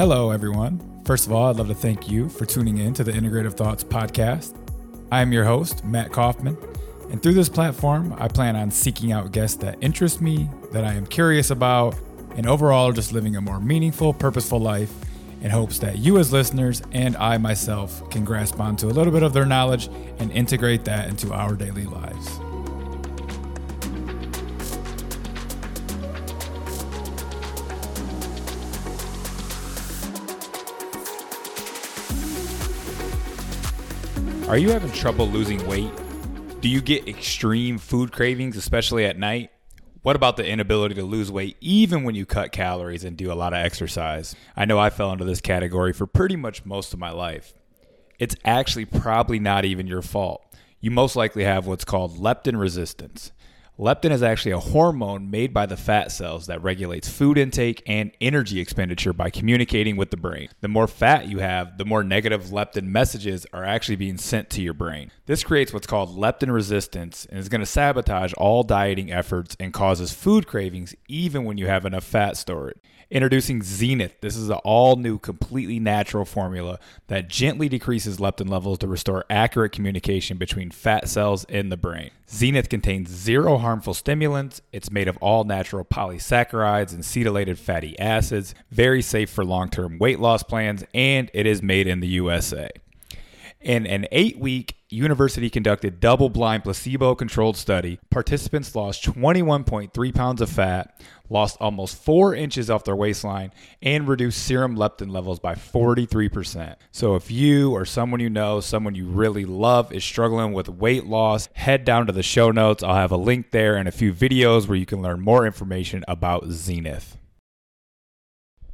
Hello, everyone. First of all, I'd love to thank you for tuning in to the Integrative Thoughts podcast. I am your host, Matt Kaufman, and through this platform, I plan on seeking out guests that interest me, that I am curious about, and overall just living a more meaningful, purposeful life in hopes that you, as listeners, and I myself can grasp onto a little bit of their knowledge and integrate that into our daily lives. Are you having trouble losing weight? Do you get extreme food cravings, especially at night? What about the inability to lose weight even when you cut calories and do a lot of exercise? I know I fell into this category for pretty much most of my life. It's actually probably not even your fault. You most likely have what's called leptin resistance. Leptin is actually a hormone made by the fat cells that regulates food intake and energy expenditure by communicating with the brain. The more fat you have, the more negative leptin messages are actually being sent to your brain. This creates what's called leptin resistance and is going to sabotage all dieting efforts and causes food cravings even when you have enough fat stored. Introducing Zenith. This is an all new, completely natural formula that gently decreases leptin levels to restore accurate communication between fat cells in the brain. Zenith contains zero harmful stimulants. It's made of all natural polysaccharides and cetylated fatty acids, very safe for long term weight loss plans, and it is made in the USA. In an eight week university conducted double blind placebo controlled study, participants lost 21.3 pounds of fat, lost almost four inches off their waistline, and reduced serum leptin levels by 43%. So, if you or someone you know, someone you really love, is struggling with weight loss, head down to the show notes. I'll have a link there and a few videos where you can learn more information about Zenith.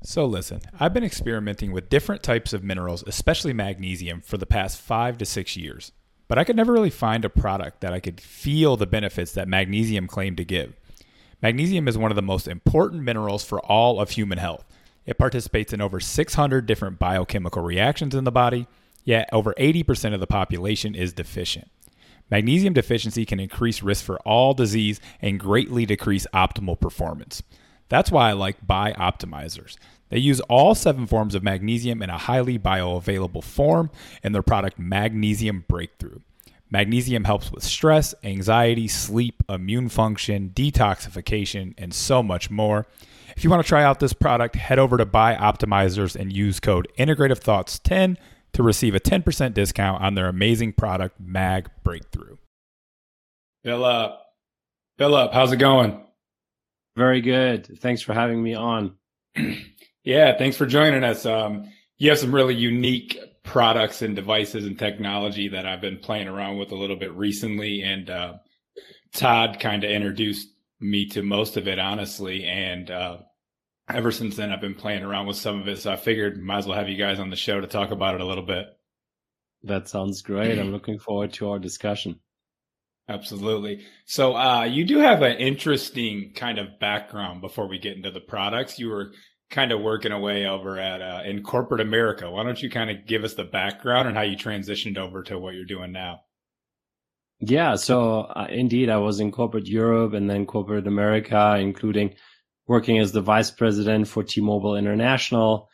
So, listen, I've been experimenting with different types of minerals, especially magnesium, for the past five to six years. But I could never really find a product that I could feel the benefits that magnesium claimed to give. Magnesium is one of the most important minerals for all of human health. It participates in over 600 different biochemical reactions in the body, yet over 80% of the population is deficient. Magnesium deficiency can increase risk for all disease and greatly decrease optimal performance. That's why I like Bioptimizers. They use all seven forms of magnesium in a highly bioavailable form in their product Magnesium Breakthrough. Magnesium helps with stress, anxiety, sleep, immune function, detoxification, and so much more. If you want to try out this product, head over to Bioptimizers and use code Integrative Thoughts 10 to receive a 10% discount on their amazing product, Mag Breakthrough. Philipp. Bill up. How's it going? Very good. Thanks for having me on. Yeah, thanks for joining us. Um, you have some really unique products and devices and technology that I've been playing around with a little bit recently. And uh, Todd kind of introduced me to most of it, honestly. And uh, ever since then, I've been playing around with some of it. So I figured might as well have you guys on the show to talk about it a little bit. That sounds great. I'm looking forward to our discussion. Absolutely. So uh, you do have an interesting kind of background before we get into the products. You were kind of working away over at uh, in corporate America. Why don't you kind of give us the background and how you transitioned over to what you're doing now? Yeah, so uh, indeed, I was in corporate Europe and then corporate America, including working as the vice president for T-Mobile International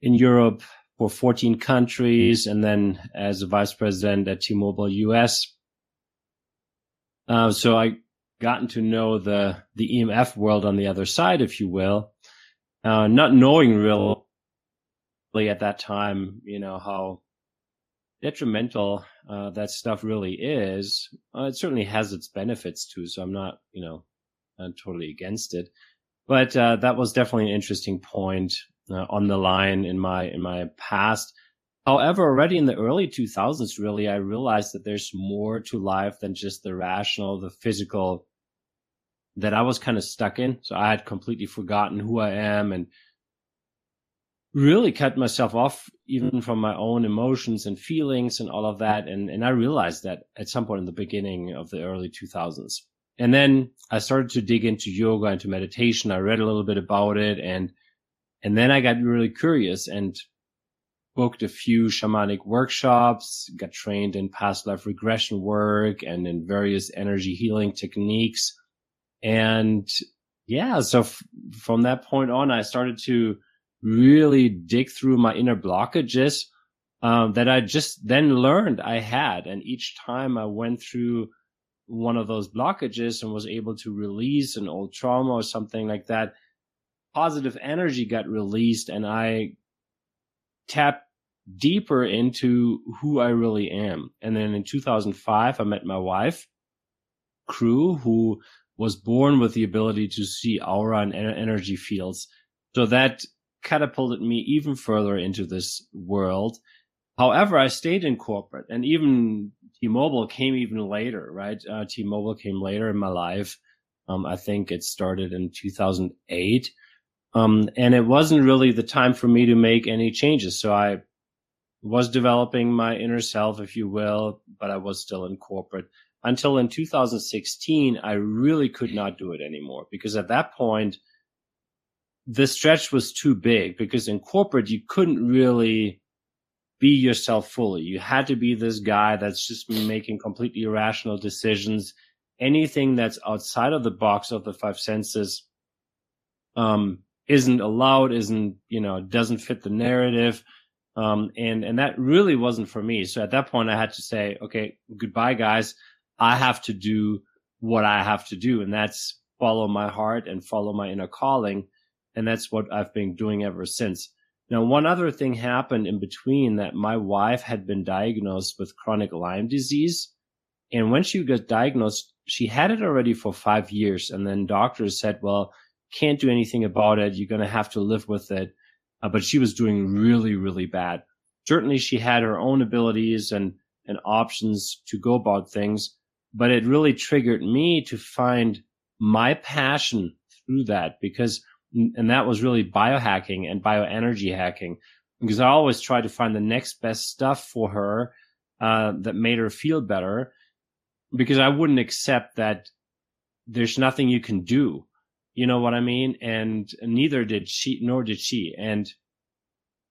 in Europe for 14 countries, and then as a vice president at T-Mobile US. Uh, so I gotten to know the the EMF world on the other side, if you will, uh, not knowing really at that time, you know, how detrimental uh, that stuff really is. Uh, it certainly has its benefits too, so I'm not, you know, I'm totally against it. But uh, that was definitely an interesting point uh, on the line in my in my past. However, already in the early 2000s, really, I realized that there's more to life than just the rational, the physical that I was kind of stuck in. So I had completely forgotten who I am and really cut myself off even from my own emotions and feelings and all of that. And, and I realized that at some point in the beginning of the early 2000s. And then I started to dig into yoga, into meditation. I read a little bit about it and, and then I got really curious and booked a few shamanic workshops, got trained in past life regression work and in various energy healing techniques and yeah, so f- from that point on, I started to really dig through my inner blockages um, that I just then learned I had. And each time I went through one of those blockages and was able to release an old trauma or something like that, positive energy got released and I tapped deeper into who I really am. And then in 2005, I met my wife, Crew, who was born with the ability to see aura and energy fields. So that catapulted me even further into this world. However, I stayed in corporate and even T-Mobile came even later, right? Uh, T-Mobile came later in my life. Um, I think it started in 2008. Um, and it wasn't really the time for me to make any changes. So I was developing my inner self, if you will, but I was still in corporate until in 2016. I really could not do it anymore because at that point, the stretch was too big because in corporate, you couldn't really be yourself fully. You had to be this guy that's just making completely irrational decisions. Anything that's outside of the box of the five senses, um, isn't allowed, isn't, you know, doesn't fit the narrative. Um, and, and that really wasn't for me. So at that point, I had to say, okay, goodbye, guys. I have to do what I have to do. And that's follow my heart and follow my inner calling. And that's what I've been doing ever since. Now, one other thing happened in between that my wife had been diagnosed with chronic Lyme disease. And when she got diagnosed, she had it already for five years. And then doctors said, well, can't do anything about it. You're going to have to live with it uh, but she was doing really, really bad. Certainly she had her own abilities and, and options to go about things, but it really triggered me to find my passion through that because, and that was really biohacking and bioenergy hacking because I always tried to find the next best stuff for her, uh, that made her feel better because I wouldn't accept that there's nothing you can do you know what I mean? And neither did she, nor did she. And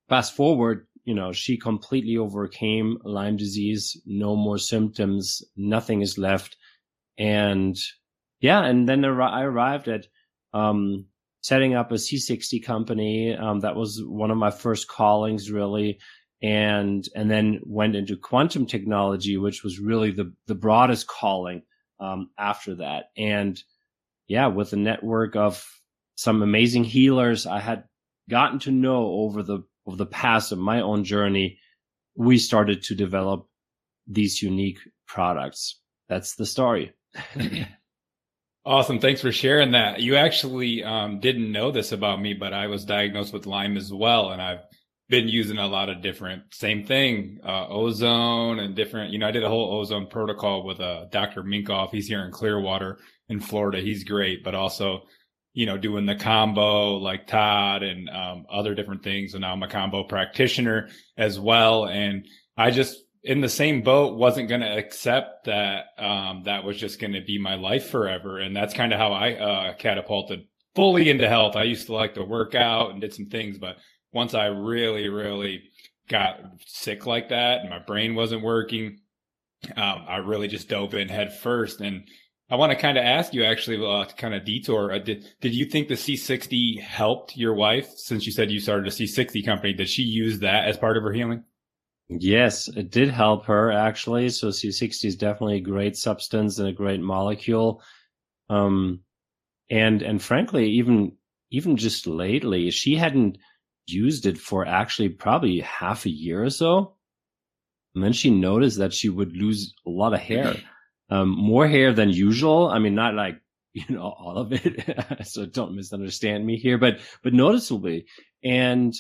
fast forward, you know, she completely overcame Lyme disease, no more symptoms, nothing is left. And yeah, and then I arrived at, um, setting up a C60 company. Um, that was one of my first callings really. And, and then went into quantum technology, which was really the, the broadest calling, um, after that. And, yeah, with a network of some amazing healers I had gotten to know over the over the past of my own journey, we started to develop these unique products. That's the story. awesome. Thanks for sharing that. You actually um, didn't know this about me, but I was diagnosed with Lyme as well. And I've been using a lot of different, same thing, uh, ozone and different, you know, I did a whole ozone protocol with uh, Dr. Minkoff. He's here in Clearwater in Florida. He's great, but also, you know, doing the Kambo like Todd and um, other different things. And now I'm a Kambo practitioner as well. And I just, in the same boat, wasn't going to accept that um, that was just going to be my life forever. And that's kind of how I uh, catapulted fully into health. I used to like to work out and did some things, but once I really, really got sick like that and my brain wasn't working, um, I really just dove in head first. And I want to kind of ask you actually uh, to kind of detour. Uh, did did you think the C60 helped your wife since you said you started a C60 company? Did she use that as part of her healing? Yes, it did help her actually. So C60 is definitely a great substance and a great molecule. Um, and and frankly, even even just lately, she hadn't used it for actually probably half a year or so. And then she noticed that she would lose a lot of hair um, more hair than usual. I mean, not like, you know, all of it. so don't misunderstand me here, but, but noticeably. And,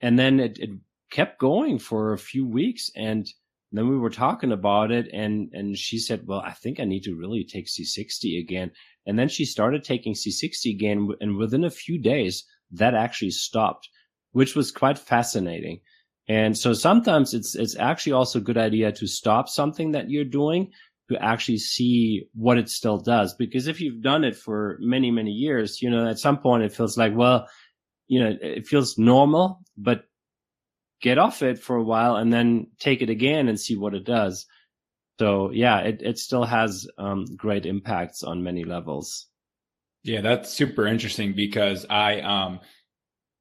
and then it, it kept going for a few weeks and then we were talking about it and, and she said, well, I think I need to really take C60 again. And then she started taking C60 again. And within a few days, that actually stopped, which was quite fascinating. And so sometimes it's, it's actually also a good idea to stop something that you're doing to actually see what it still does. Because if you've done it for many, many years, you know, at some point it feels like, well, you know, it feels normal, but get off it for a while and then take it again and see what it does. So yeah, it, it still has um, great impacts on many levels. Yeah, that's super interesting because I, um,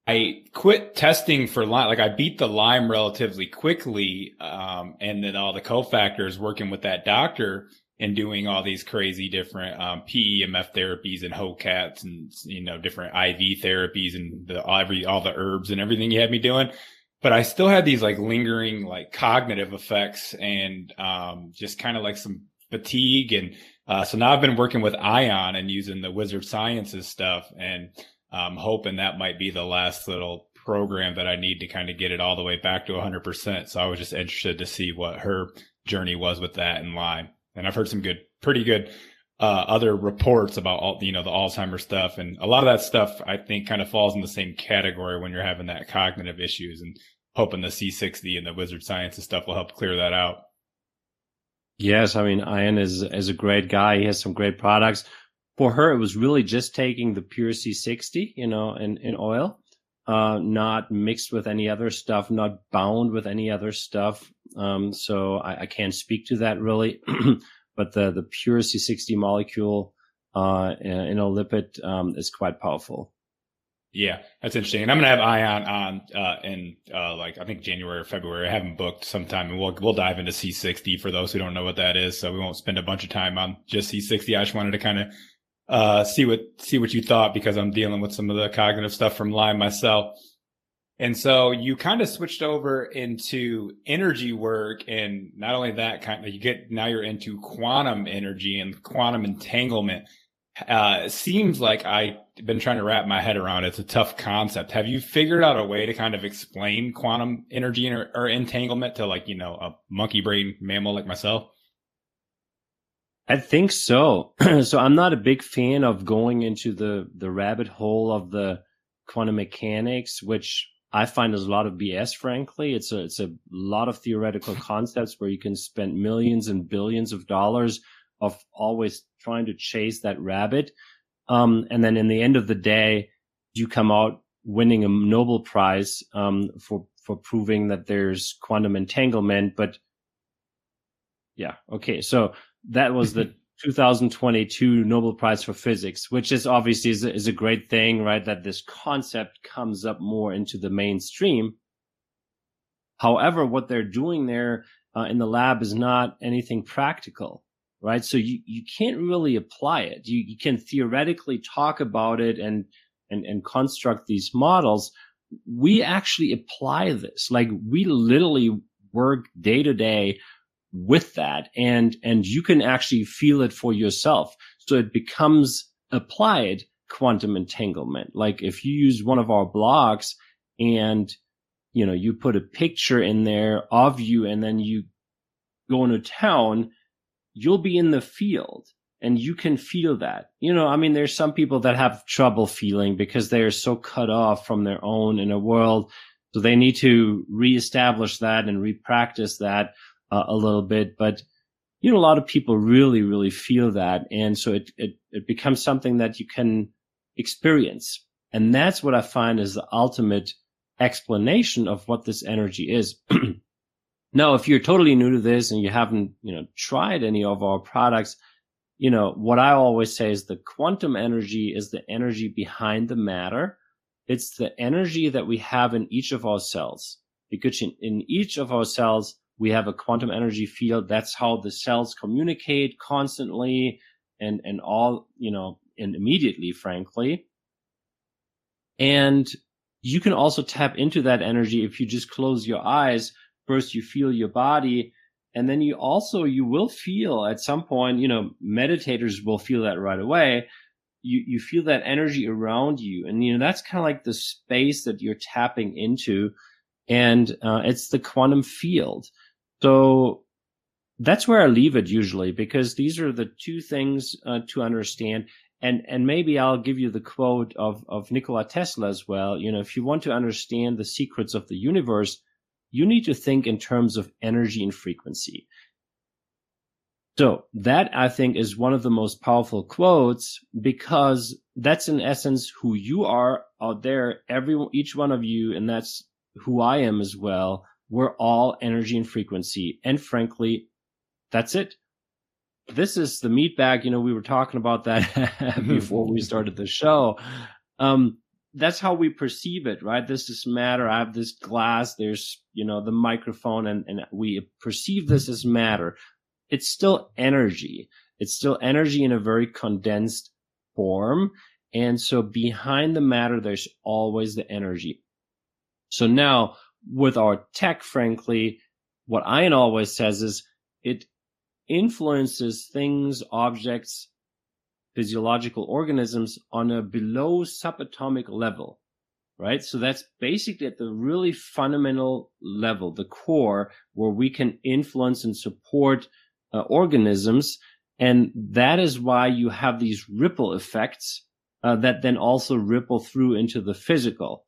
I quit testing for Lyme. Like I beat the Lyme relatively quickly. Um, and then all the cofactors working with that doctor and doing all these crazy different, um, PEMF therapies and HOCATTs and, you know, different IV therapies and the, every, all the herbs and everything you had me doing. But I still had these like lingering, like cognitive effects and, um, just kind of like some fatigue. And, uh, so now I've been working with Ian and using the Wizard Sciences stuff and, I'm hoping that might be the last little program that I need to kind of get it all the way back to 100%. So I was just interested to see what her journey was with that in Lyme. And I've heard some good, pretty good, uh, other reports about all, you know, the Alzheimer's stuff. And a lot of that stuff I think kind of falls in the same category when you're having that cognitive issues and hoping the C60 and the Wizard Sciences stuff will help clear that out. Yes, I mean, Ian is is a great guy. He has some great products for her, it was really just taking the pure C60, you know, in, in oil, uh, not mixed with any other stuff, not bound with any other stuff. Um, so I, I, can't speak to that really, but the, the pure C60 molecule, uh, in a lipid, um, is quite powerful. Yeah, that's interesting. And I'm gonna have Ian on uh, in uh, like I think January or February. I haven't booked sometime, and we'll we'll dive into C60 for those who don't know what that is. So we won't spend a bunch of time on just C60. I just wanted to kind of uh, see what see what you thought because I'm dealing with some of the cognitive stuff from Lyme myself. And so you kind of switched over into energy work, and not only that, kind of you get now you're into quantum energy and quantum entanglement. Uh, it seems like I've been trying to wrap my head around. It. It's a tough concept. Have you figured out a way to kind of explain quantum energy or, or entanglement to like you know a monkey brain mammal like myself? I think so. so I'm not a big fan of going into the the rabbit hole of the quantum mechanics, which I find is a lot of BS. Frankly, it's a it's a lot of theoretical concepts where you can spend millions and billions of dollars of always trying to chase that rabbit, um, and then in the end of the day, you come out winning a Nobel Prize um, for for proving that there's quantum entanglement, but yeah, okay, so that was the 2022 Nobel Prize for Physics, which is obviously is a, is a great thing, right? That this concept comes up more into the mainstream. However, what they're doing there uh, in the lab is not anything practical, right? So you, you can't really apply it. You, you can theoretically talk about it and, and, and construct these models. We actually apply this. Like we literally work day to day with that and and you can actually feel it for yourself. So it becomes applied quantum entanglement. Like if you use one of our blocks and you know you put a picture in there of you and then you go into town you'll be in the field and you can feel that. You know i mean there's some people that have trouble feeling because they are so cut off from their own inner world. So they need to reestablish that and repractice that uh, a little bit, but you know, a lot of people really, really feel that. And so it, it, it becomes something that you can experience. And that's what I find is the ultimate explanation of what this energy is. now, if you're totally new to this and you haven't, you know, tried any of our products, you know, what I always say is the quantum energy is the energy behind the matter. It's the energy that we have in each of our cells because in, in each of our cells, we have a quantum energy field. That's how the cells communicate constantly and, and all, you know, and immediately, frankly. And you can also tap into that energy if you just close your eyes. First, you feel your body. And then you also, you will feel at some point, you know, meditators will feel that right away. You, you feel that energy around you. And, you know, that's kind of like the space that you're tapping into. And, uh, it's the quantum field. So that's where I leave it usually because these are the two things uh, to understand. And, and maybe I'll give you the quote of, of Nikola Tesla as well. You know, if you want to understand the secrets of the universe, you need to think in terms of energy and frequency. So that I think is one of the most powerful quotes because that's in essence who you are out there, every, each one of you. And that's who I am as well we're all energy and frequency. And frankly, that's it. This is the meat bag. You know, we were talking about that before we started the show. Um, that's how we perceive it, right? This is matter. I have this glass. There's, you know, the microphone and, and we perceive this as matter. It's still energy. It's still energy in a very condensed form. And so behind the matter, there's always the energy. So now with our tech, frankly, what Ian always says is it influences things, objects, physiological organisms on a below subatomic level, right? So that's basically at the really fundamental level, the core where we can influence and support uh, organisms. And that is why you have these ripple effects uh, that then also ripple through into the physical.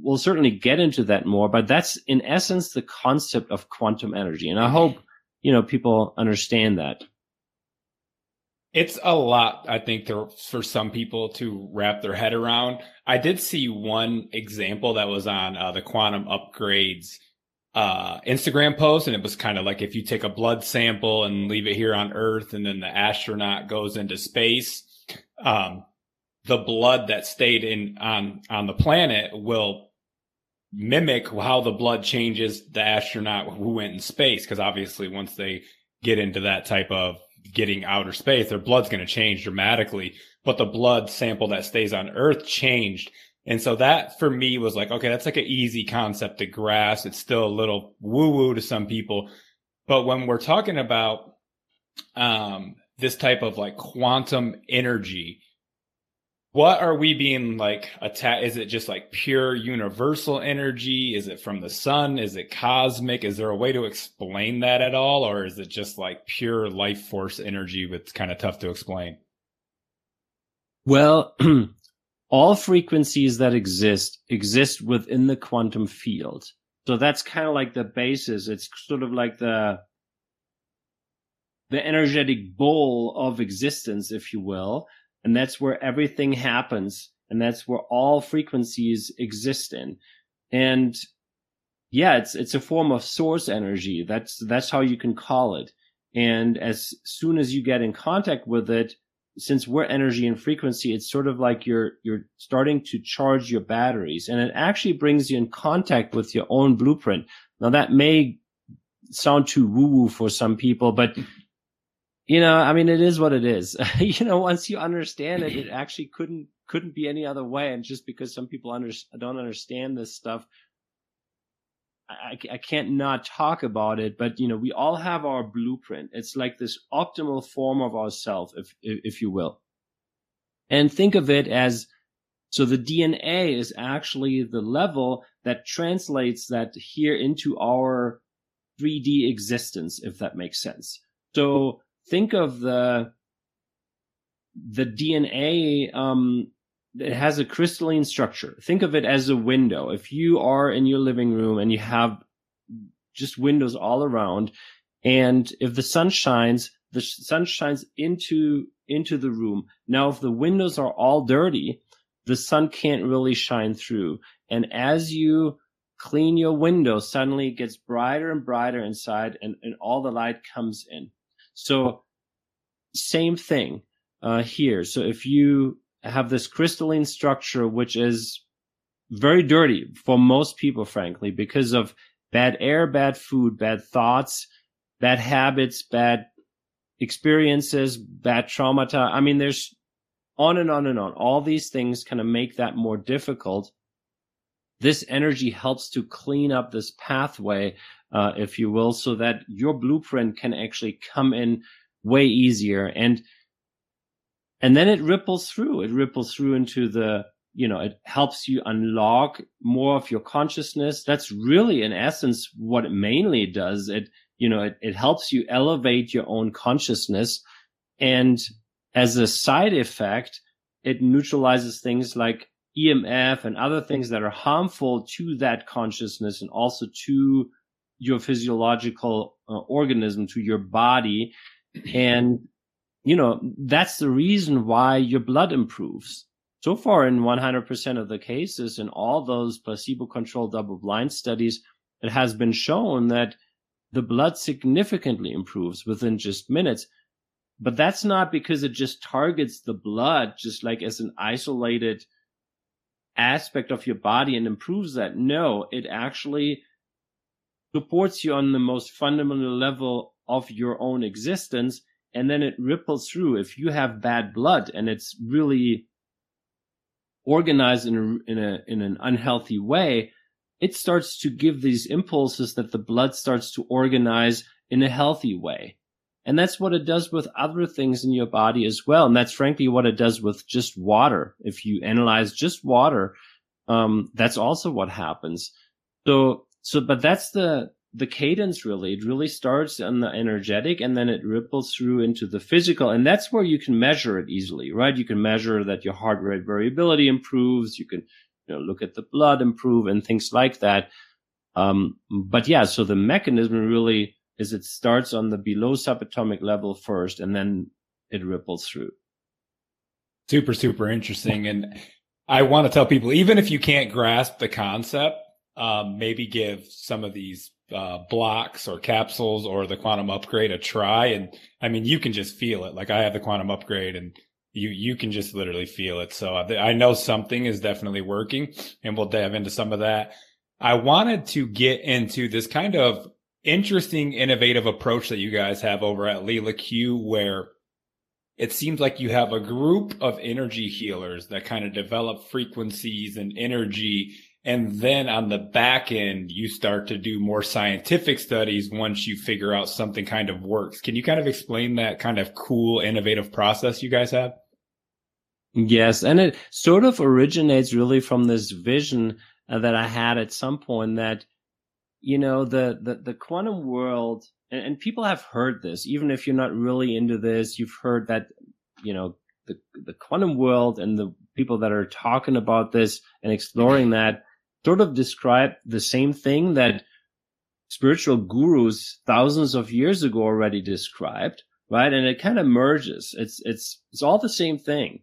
We'll certainly get into that more, but that's in essence the concept of quantum energy. And I hope, you know, people understand that. It's a lot, I think, to, for some people to wrap their head around. I did see one example that was on uh, the quantum upgrades uh, Instagram post, and it was kind of like if you take a blood sample and leave it here on Earth, and then the astronaut goes into space, um, the blood that stayed in on on the planet will mimic how the blood changes the astronaut who went in space, because obviously once they get into that type of getting outer space, their blood's going to change dramatically. But the blood sample that stays on Earth changed. And so that for me was like, okay, that's like an easy concept to grasp. It's still a little woo woo to some people. But when we're talking about, um, this type of like quantum energy, what are we being like attacked? Is it just like pure universal energy? Is it from the sun? Is it cosmic? Is there a way to explain that at all? Or is it just like pure life force energy that's kind of tough to explain? Well, all frequencies that exist exist within the quantum field. So that's kind of like the basis. It's sort of like the, the energetic bowl of existence, if you will and that's where everything happens and that's where all frequencies exist in. And yeah it's it's a form of source energy. That's that's how you can call it. And as soon as you get in contact with it since we're energy and frequency it's sort of like you're you're starting to charge your batteries. And it actually brings you in contact with your own blueprint. Now that may sound too woo woo for some people but you know, I mean, it is what it is. you know, once you understand it, it actually couldn't couldn't be any other way. And just because some people under, don't understand this stuff, I, I can't not talk about it. But you know, we all have our blueprint. It's like this optimal form of ourself, if if you will. And think of it as so the DNA is actually the level that translates that here into our 3D existence, if that makes sense. So think of the the DNA um, it has a crystalline structure. Think of it as a window. If you are in your living room and you have just windows all around, and if the sun shines, the sun shines into into the room. Now, if the windows are all dirty, the sun can't really shine through. And as you clean your window, suddenly it gets brighter and brighter inside, and, and all the light comes in. So same thing uh, here. So if you have this crystalline structure, which is very dirty for most people, frankly, because of bad air, bad food, bad thoughts, bad habits, bad experiences, bad traumata. I mean, there's on and on and on. All these things kind of make that more difficult. This energy helps to clean up this pathway uh, if you will, so that your blueprint can actually come in way easier. And, and then it ripples through. It ripples through into the, you know, it helps you unlock more of your consciousness. That's really in essence what it mainly does. It, you know, it, it helps you elevate your own consciousness. And as a side effect, it neutralizes things like EMF and other things that are harmful to that consciousness and also to your physiological uh, organism to your body. And you know that's the reason why your blood improves. So far in 100% of the cases in all those placebo controlled double blind studies it has been shown that the blood significantly improves within just minutes. But that's not because it just targets the blood just like as an isolated aspect of your body and improves that. No, it actually supports you on the most fundamental level of your own existence. And then it ripples through. If you have bad blood and it's really organized in a, in a, in an unhealthy way, it starts to give these impulses that the blood starts to organize in a healthy way. And that's what it does with other things in your body as well. And that's frankly what it does with just water. If you analyze just water, um, that's also what happens. So, so, but that's the, the cadence really. It really starts on the energetic and then it ripples through into the physical. And that's where you can measure it easily, right? You can measure that your heart rate variability improves. You can, you know, look at the blood improve and things like that. Um, but yeah, so the mechanism really is it starts on the below subatomic level first and then it ripples through. Super, super interesting. And I want to tell people, even if you can't grasp the concept, um, maybe give some of these uh, blocks or capsules or the quantum upgrade a try. And I mean, you can just feel it. Like I have the quantum upgrade and you, you can just literally feel it. So I know something is definitely working and we'll dive into some of that. I wanted to get into this kind of interesting, innovative approach that you guys have over at Leela Q, where it seems like you have a group of energy healers that kind of develop frequencies and energy. And then on the back end, you start to do more scientific studies once you figure out something kind of works. Can you kind of explain that kind of cool, innovative process you guys have? Yes. And it sort of originates really from this vision uh, that I had at some point that you know the the, the quantum world and, and, people have heard this even if you're not really into this you've heard that you know the the quantum world and the people that are talking about this and exploring that sort of describe the same thing that spiritual gurus thousands of years ago already described right and it kind of merges it's it's it's all the same thing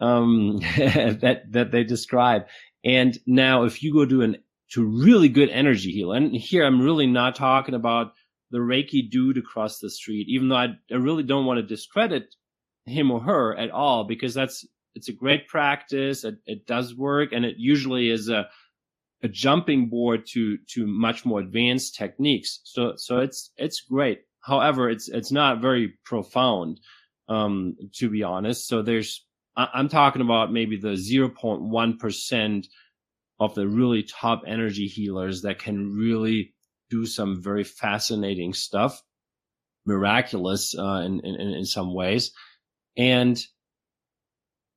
um that that they describe and now if you go to an to really good energy heal. And here I'm really not talking about the Reiki dude across the street, even though I, I really don't want to discredit him or her at all because that's it's a great practice. It, it does work, and it usually is a a jumping board to to much more advanced techniques. So so it's it's great. However, it's it's not very profound, um, to be honest. So there's I'm talking about maybe the 0.1 percent of the really top energy healers that can really do some very fascinating stuff, miraculous uh, in, in, in some ways. And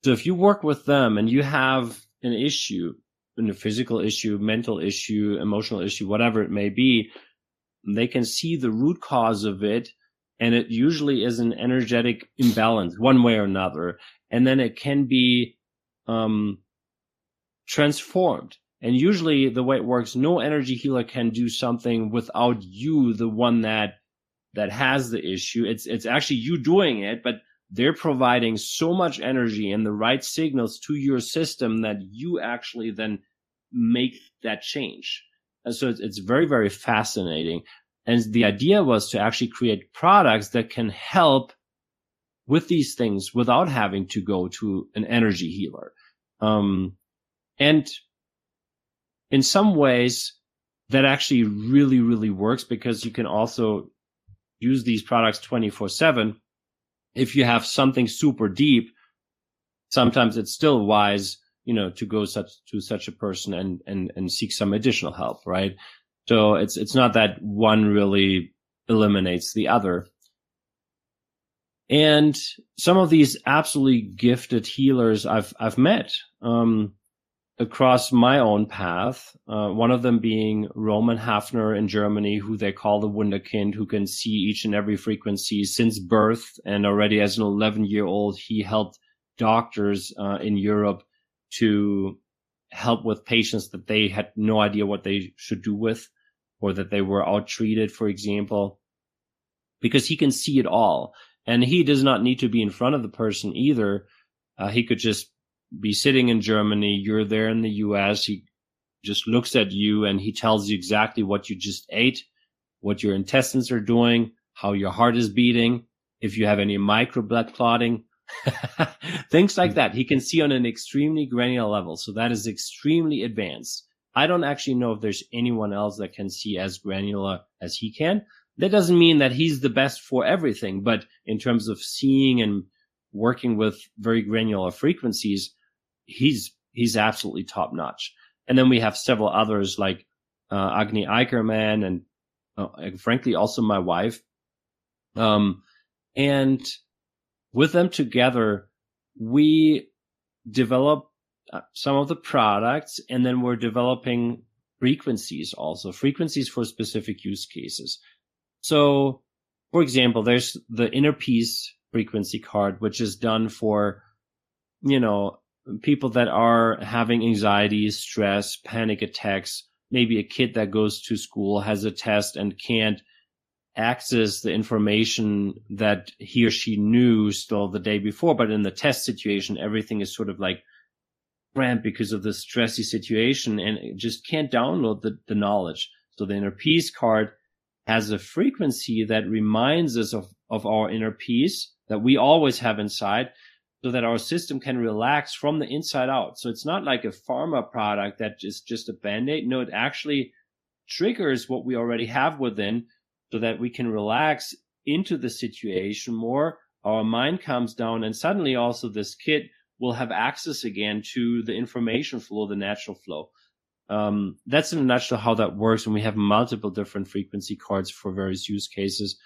so if you work with them and you have an issue, a physical issue, mental issue, emotional issue, whatever it may be, they can see the root cause of it. And it usually is an energetic imbalance one way or another. And then it can be, um, transformed. And usually the way it works, no energy healer can do something without you, the one that, that has the issue. It's, it's actually you doing it, but they're providing so much energy and the right signals to your system that you actually then make that change. And so it's, it's very, very fascinating. And the idea was to actually create products that can help with these things without having to go to an energy healer. Um, and in some ways, that actually really, really works because you can also use these products 24 7. If you have something super deep, sometimes it's still wise, you know, to go such to such a person and, and, and seek some additional help, right? So it's, it's not that one really eliminates the other. And some of these absolutely gifted healers I've, I've met, um, across my own path. Uh, one of them being Roman Hafner in Germany, who they call the Wunderkind, who can see each and every frequency since birth. And already as an 11 year old, he helped doctors uh, in Europe to help with patients that they had no idea what they should do with or that they were out treated, for example, because he can see it all. And he does not need to be in front of the person either. Uh, he could just be sitting in Germany, you're there in the US, he just looks at you and he tells you exactly what you just ate, what your intestines are doing, how your heart is beating, if you have any micro blood clotting, Things like that. He can see on an extremely granular level. So that is extremely advanced. I don't actually know if there's anyone else that can see as granular as he can. That doesn't mean that he's the best for everything, but in terms of seeing and working with very granular frequencies, he's, he's absolutely top notch. And then we have several others like, uh, Agni Eicherman and, uh, frankly, also my wife. Um, and with them together, we develop uh, some of the products and then we're developing frequencies also, frequencies for specific use cases. So, for example, there's the inner peace frequency card, which is done for, you know, people that are having anxiety, stress, panic attacks, maybe a kid that goes to school has a test and can't access the information that he or she knew still the day before. But in the test situation, everything is sort of like cramped because of the stressy situation and just can't download the, the knowledge. So the inner peace card has a frequency that reminds us of, of our inner peace that we always have inside so that our system can relax from the inside out. So it's not like a pharma product that is just a band-aid. No, it actually triggers what we already have within so that we can relax into the situation more. Our mind calms down and suddenly also this kid will have access again to the information flow, the natural flow. Um, that's in a nutshell how that works. And we have multiple different frequency cards for various use cases.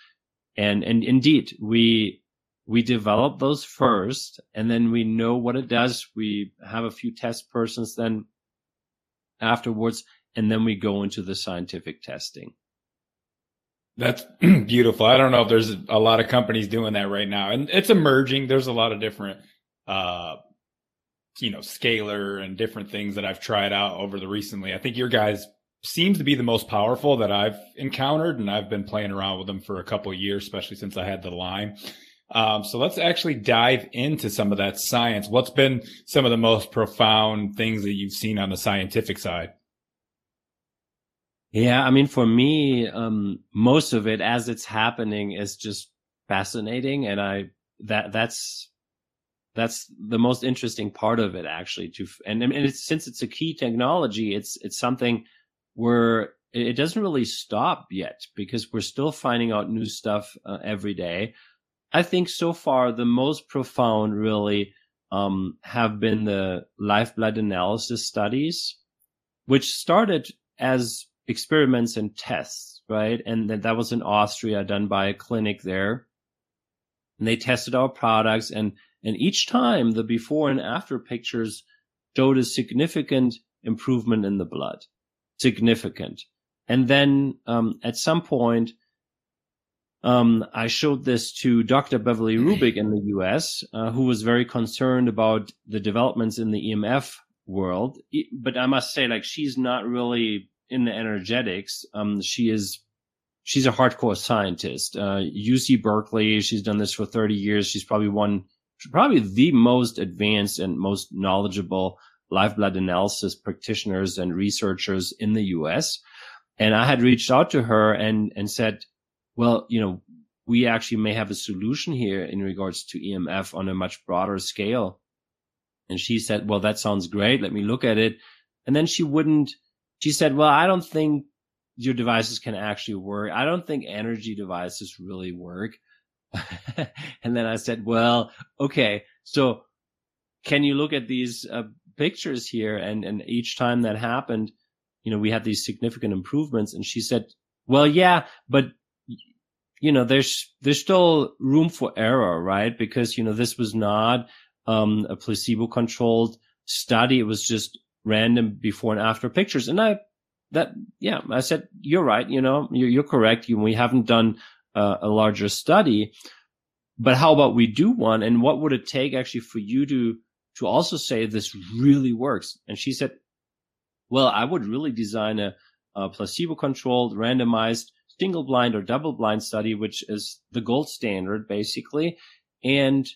And, and indeed, we, we develop those first and then we know what it does. We have a few test persons then afterwards, and then we go into the scientific testing. That's beautiful. I don't know if there's a lot of companies doing that right now, and it's emerging. There's a lot of different, uh, you know, scalar and different things that I've tried out over the recently. I think your guys seems to be the most powerful that I've encountered, and I've been playing around with them for a couple years, especially since I had the Lyme. Um, so let's actually dive into some of that science. What's been some of the most profound things that you've seen on the scientific side? Yeah, I mean, for me, um, most of it as it's happening is just fascinating, and I that that's that's the most interesting part of it actually. To and and it's, since it's a key technology, it's it's something where it doesn't really stop yet because we're still finding out new stuff uh, every day. I think so far the most profound really um, have been the live blood analysis studies, which started as experiments and tests, right? And that was in Austria done by a clinic there. And they tested our products and, and each time the before and after pictures showed a significant improvement in the blood. Significant. And then, um, at some point, um, I showed this to Dr. Beverly Rubik in the US, uh, who was very concerned about the developments in the EMF world. But I must say, like, she's not really in the energetics. Um, she is she's a hardcore scientist. Uh, UC Berkeley, she's done this for 30 years. She's probably one, probably the most advanced and most knowledgeable live blood analysis practitioners and researchers in the US. And I had reached out to her and, and said, well, you know, we actually may have a solution here in regards to EMF on a much broader scale. And she said, well, that sounds great. Let me look at it. And then she wouldn't, she said, well, I don't think your devices can actually work. I don't think energy devices really work. and then I said, well, okay. So can you look at these uh, pictures here? And, and each time that happened, you know, we had these significant improvements. And she said, well, yeah, but you know, there's, there's still room for error, right? Because, you know, this was not, um, a placebo controlled study. It was just random before and after pictures. And I, that, yeah, I said, you're right. You know, you're, you're correct. We haven't done uh, a larger study, but how about we do one? And what would it take actually for you to, to also say this really works? And she said, well, I would really design a, a placebo controlled, randomized, single blind or double blind study, which is the gold standard basically. And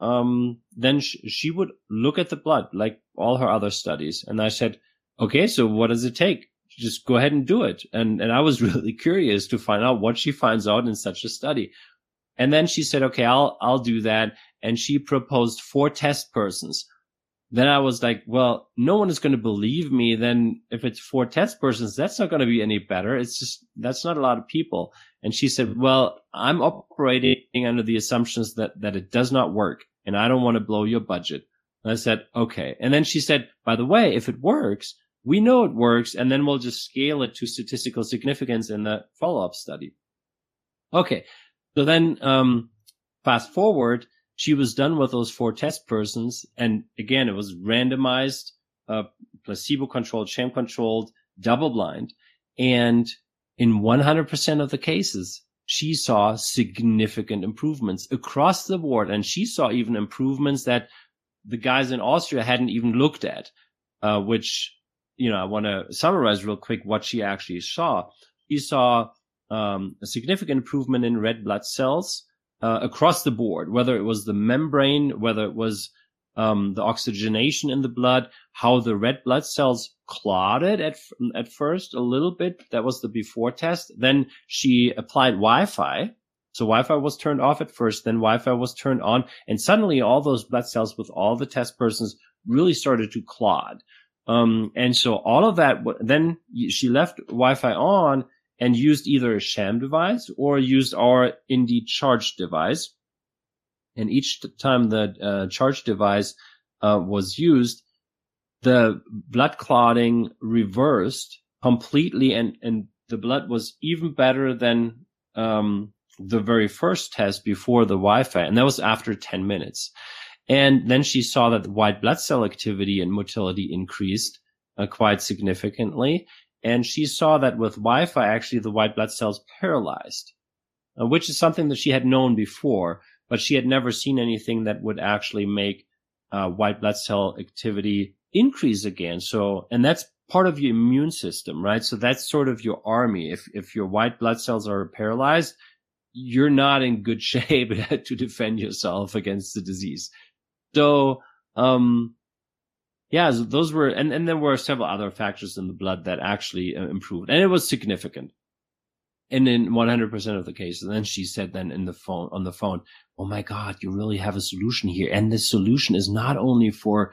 um, then sh- she would look at the blood like all her other studies. And I said, okay, so what does it take? Just go ahead and do it. And, and I was really curious to find out what she finds out in such a study. And then she said, okay, I'll, I'll do that. and she proposed four test persons. Then I was like, well, no one is going to believe me. Then if it's four test persons, that's not going to be any better. It's just, that's not a lot of people. And she said, well, I'm operating under the assumptions that, that it does not work and I don't want to blow your budget. And I said, okay. And then she said, by the way, if it works, we know it works and then we'll just scale it to statistical significance in the follow-up study. Okay. So then, um, fast forward, she was done with those four test persons. And again, it was randomized, uh, placebo controlled, sham controlled, double blind. And in 100% of the cases, she saw significant improvements across the board. And she saw even improvements that the guys in Austria hadn't even looked at, uh, which, you know, I want to summarize real quick what she actually saw. She saw um, a significant improvement in red blood cells uh, across the board, whether it was the membrane, whether it was um, the oxygenation in the blood, how the red blood cells clotted at at first a little bit. That was the before test. Then she applied Wi-Fi. So Wi-Fi was turned off at first, then Wi-Fi was turned on, and suddenly all those blood cells with all the test persons really started to clot. Um, and so all of that, then she left Wi-Fi on and used either a sham device or used our indeed charge device. And each time the uh, charge device uh, was used, the blood clotting reversed completely, and and the blood was even better than um, the very first test before the Wi-Fi, and that was after 10 minutes. And then she saw that the white blood cell activity and motility increased uh, quite significantly. And she saw that with Wi-Fi, actually the white blood cells paralyzed, uh, which is something that she had known before, but she had never seen anything that would actually make uh, white blood cell activity increase again. So, and that's part of your immune system, right? So that's sort of your army. If, if your white blood cells are paralyzed, you're not in good shape to defend yourself against the disease. So, um, yeah, those were, and, and there were several other factors in the blood that actually uh, improved, and it was significant. And in 100% of the cases, and then she said then in the phone, on the phone, Oh my God, you really have a solution here. And the solution is not only for,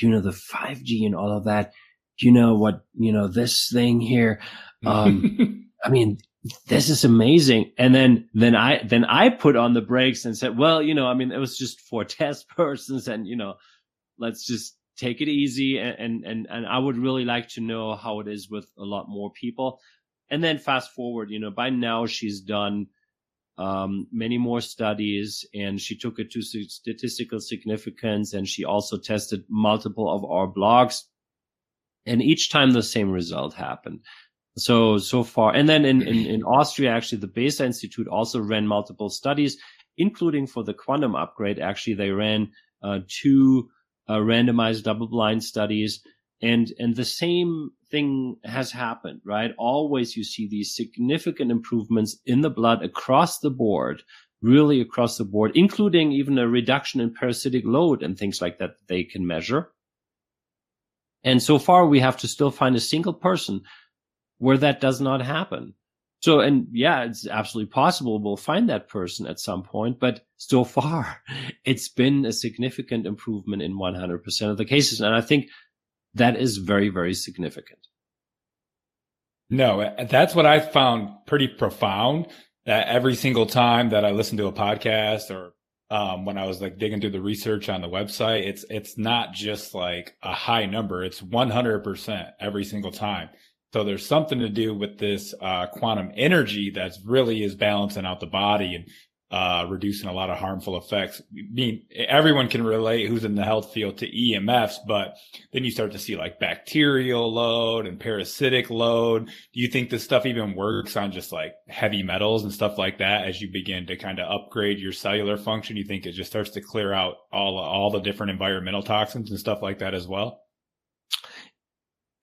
you know, the 5G and all of that. You know what, you know, this thing here. Um, I mean, this is amazing. And then, then I, then I put on the brakes and said, well, you know, I mean, it was just for test persons and, you know, let's just take it easy. And, and, and I would really like to know how it is with a lot more people. And then fast forward, you know, by now she's done, um, many more studies and she took it to statistical significance and she also tested multiple of our blocks and each time the same result happened. So, so far. And then in, in, in Austria, actually, the Besa Institute also ran multiple studies, including for the quantum upgrade. Actually, they ran uh, two uh, randomized double blind studies. And, and the same thing has happened, right? Always you see these significant improvements in the blood across the board, really across the board, including even a reduction in parasitic load and things like that they can measure. And so far we have to still find a single person where that does not happen. So, and yeah, it's absolutely possible we'll find that person at some point, but so far it's been a significant improvement in 100% of the cases. And I think that is very, very significant. No, that's what I found pretty profound that every single time that I listen to a podcast or um, when I was like digging through the research on the website, it's, it's not just like a high number. It's 100% every single time. So there's something to do with this uh, quantum energy that's really is balancing out the body and uh, reducing a lot of harmful effects. I mean, everyone can relate who's in the health field to EMFs, but then you start to see like bacterial load and parasitic load. Do you think this stuff even works on just like heavy metals and stuff like that as you begin to kind of upgrade your cellular function? You think it just starts to clear out all, all the different environmental toxins and stuff like that as well?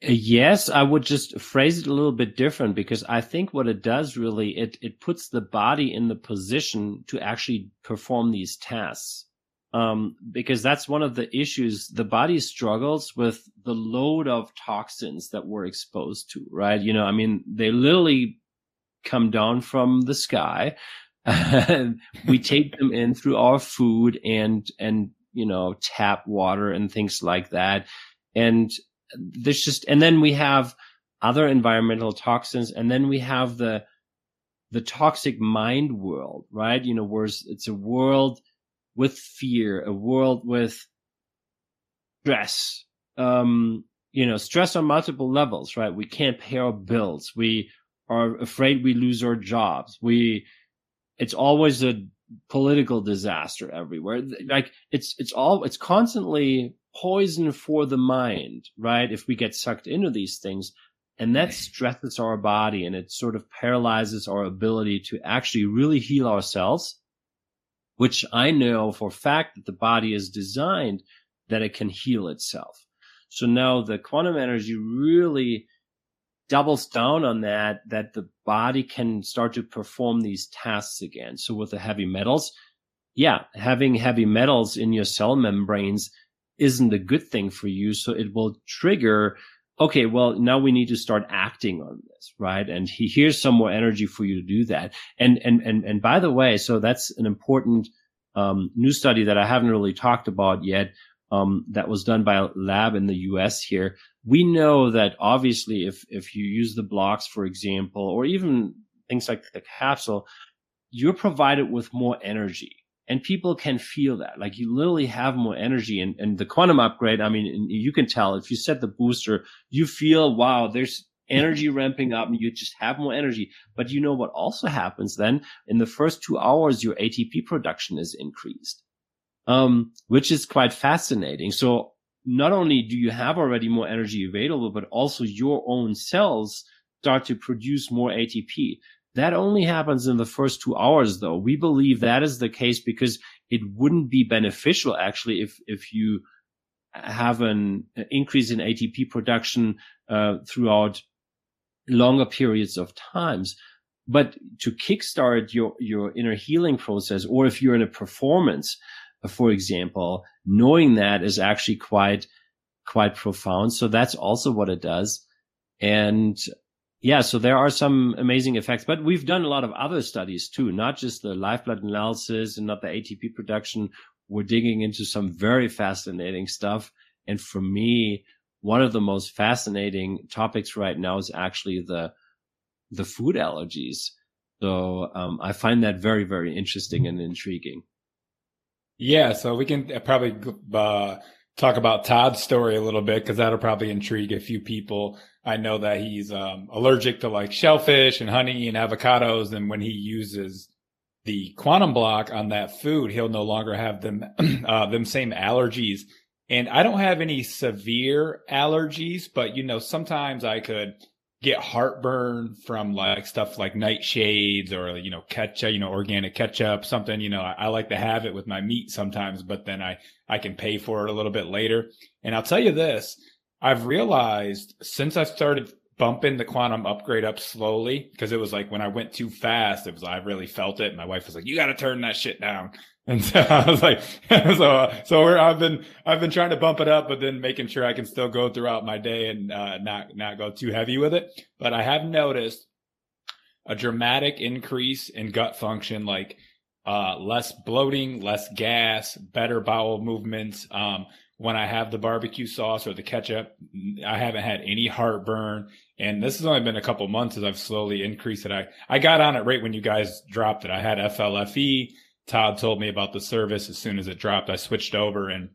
Yes, I would just phrase it a little bit different because I think what it does really, it, it puts the body in the position to actually perform these tasks. Um, because that's one of the issues. The body struggles with the load of toxins that we're exposed to, right? You know, I mean, they literally come down from the sky. we take them in through our food and, and, you know, tap water and things like that. And there's just, and then we have other environmental toxins. And then we have the, the toxic mind world, right? You know, where it's a world with fear, a world with stress, um, you know, stress on multiple levels, right? We can't pay our bills. We are afraid we lose our jobs. We, it's always a political disaster everywhere. Like it's, it's all, it's constantly poison for the mind, right? If we get sucked into these things and that stresses our body and it sort of paralyzes our ability to actually really heal ourselves, which I know for fact that the body is designed that it can heal itself. So now the quantum energy really doubles down on that, that the body can start to perform these tasks again. So with the heavy metals, yeah, having heavy metals in your cell membranes isn't a good thing for you. So it will trigger, okay, well, now we need to start acting on this, right? And he, here's some more energy for you to do that. And, and, and, and by the way, so that's an important, um, new study that I haven't really talked about yet, um, that was done by a lab in the US here. We know that obviously if, if you use the blocks, for example, or even things like the capsule, you're provided with more energy and people can feel that. Like you literally have more energy and, and the quantum upgrade. I mean, you can tell if you set the booster, you feel, wow, there's energy ramping up and you just have more energy. But you know what also happens then in the first two hours, your ATP production is increased um, which is quite fascinating. So not only do you have already more energy available, but also your own cells start to produce more ATP. That only happens in the first two hours, though. We believe that is the case because it wouldn't be beneficial actually if, if you have an increase in ATP production uh, throughout longer periods of times. But to kickstart your, your inner healing process, or if you're in a performance, for example, knowing that is actually quite, quite profound. So that's also what it does. And yeah, so there are some amazing effects, but we've done a lot of other studies too, not just the lifeblood analysis and not the ATP production. We're digging into some very fascinating stuff. And for me, one of the most fascinating topics right now is actually the, the food allergies. So um, I find that very, very interesting and intriguing. Yeah, so we can uh, probably uh, talk about Todd's story a little bit because that'll probably intrigue a few people. I know that he's um, allergic to like shellfish and honey and avocados, and when he uses the quantum block on that food, he'll no longer have them uh, them same allergies. And I don't have any severe allergies, but you know, sometimes I could get heartburn from like stuff like nightshades or you know ketchup you know organic ketchup something you know I, I, like to have it with my meat sometimes but then i i can pay for it a little bit later and i'll tell you this i've realized since i started bumping the quantum upgrade up slowly because it was like when i went too fast it was i really felt it my wife was like you got to turn that shit down and so I was like, so, so I've been, I've been trying to bump it up, but then making sure I can still go throughout my day and, uh, not, not go too heavy with it. But I have noticed a dramatic increase in gut function, like, uh, less bloating, less gas, better bowel movements. Um, when I have the barbecue sauce or the ketchup, I haven't had any heartburn. And this has only been a couple months as I've slowly increased it. I, I got on it right when you guys dropped it. I had FLFE. Todd told me about the service as soon as it dropped. I switched over and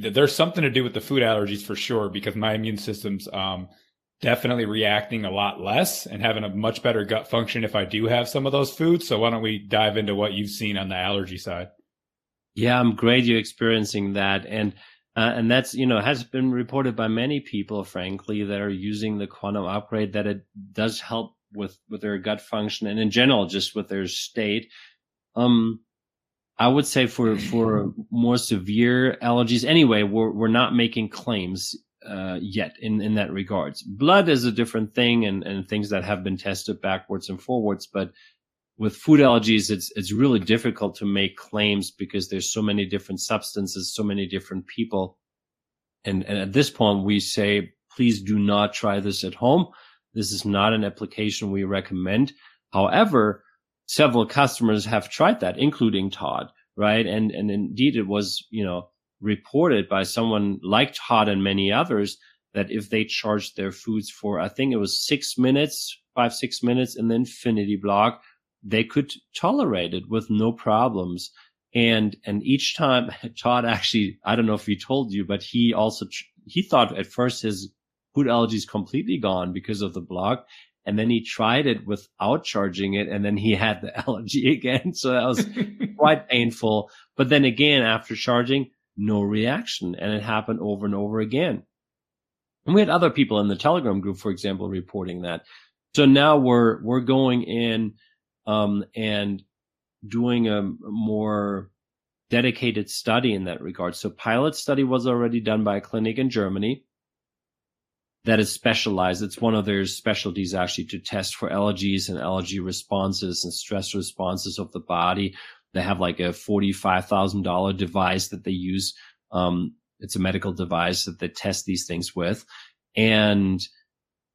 there's something to do with the food allergies for sure because my immune system's um, definitely reacting a lot less and having a much better gut function if I do have some of those foods. So why don't we dive into what you've seen on the allergy side? Yeah, I'm great you're experiencing that. And uh, and that's you know has been reported by many people, frankly, that are using the quantum upgrade that it does help with with their gut function and in general just with their state um, I would say for for more severe allergies, anyway, we're we're not making claims uh, yet in in that regards. Blood is a different thing, and and things that have been tested backwards and forwards, but with food allergies, it's it's really difficult to make claims because there's so many different substances, so many different people, and and at this point, we say please do not try this at home. This is not an application we recommend. However, several customers have tried that, including Todd, right? And, and indeed it was, you know, reported by someone like Todd and many others that if they charged their foods for, I think it was six minutes, five, six minutes in the infinity block, they could tolerate it with no problems. And, and each time Todd actually, I don't know if he told you, but he also, he thought at first his food allergies completely gone because of the block. And then he tried it without charging it. And then he had the allergy again. So that was quite painful. But then again, after charging, no reaction. And it happened over and over again. And we had other people in the Telegram group, for example, reporting that. So now we're, we're going in, um, and doing a more dedicated study in that regard. So pilot study was already done by a clinic in Germany that is specialized. It's one of their specialties actually to test for allergies and allergy responses and stress responses of the body. They have like a $45,000 device that they use. Um, it's a medical device that they test these things with. And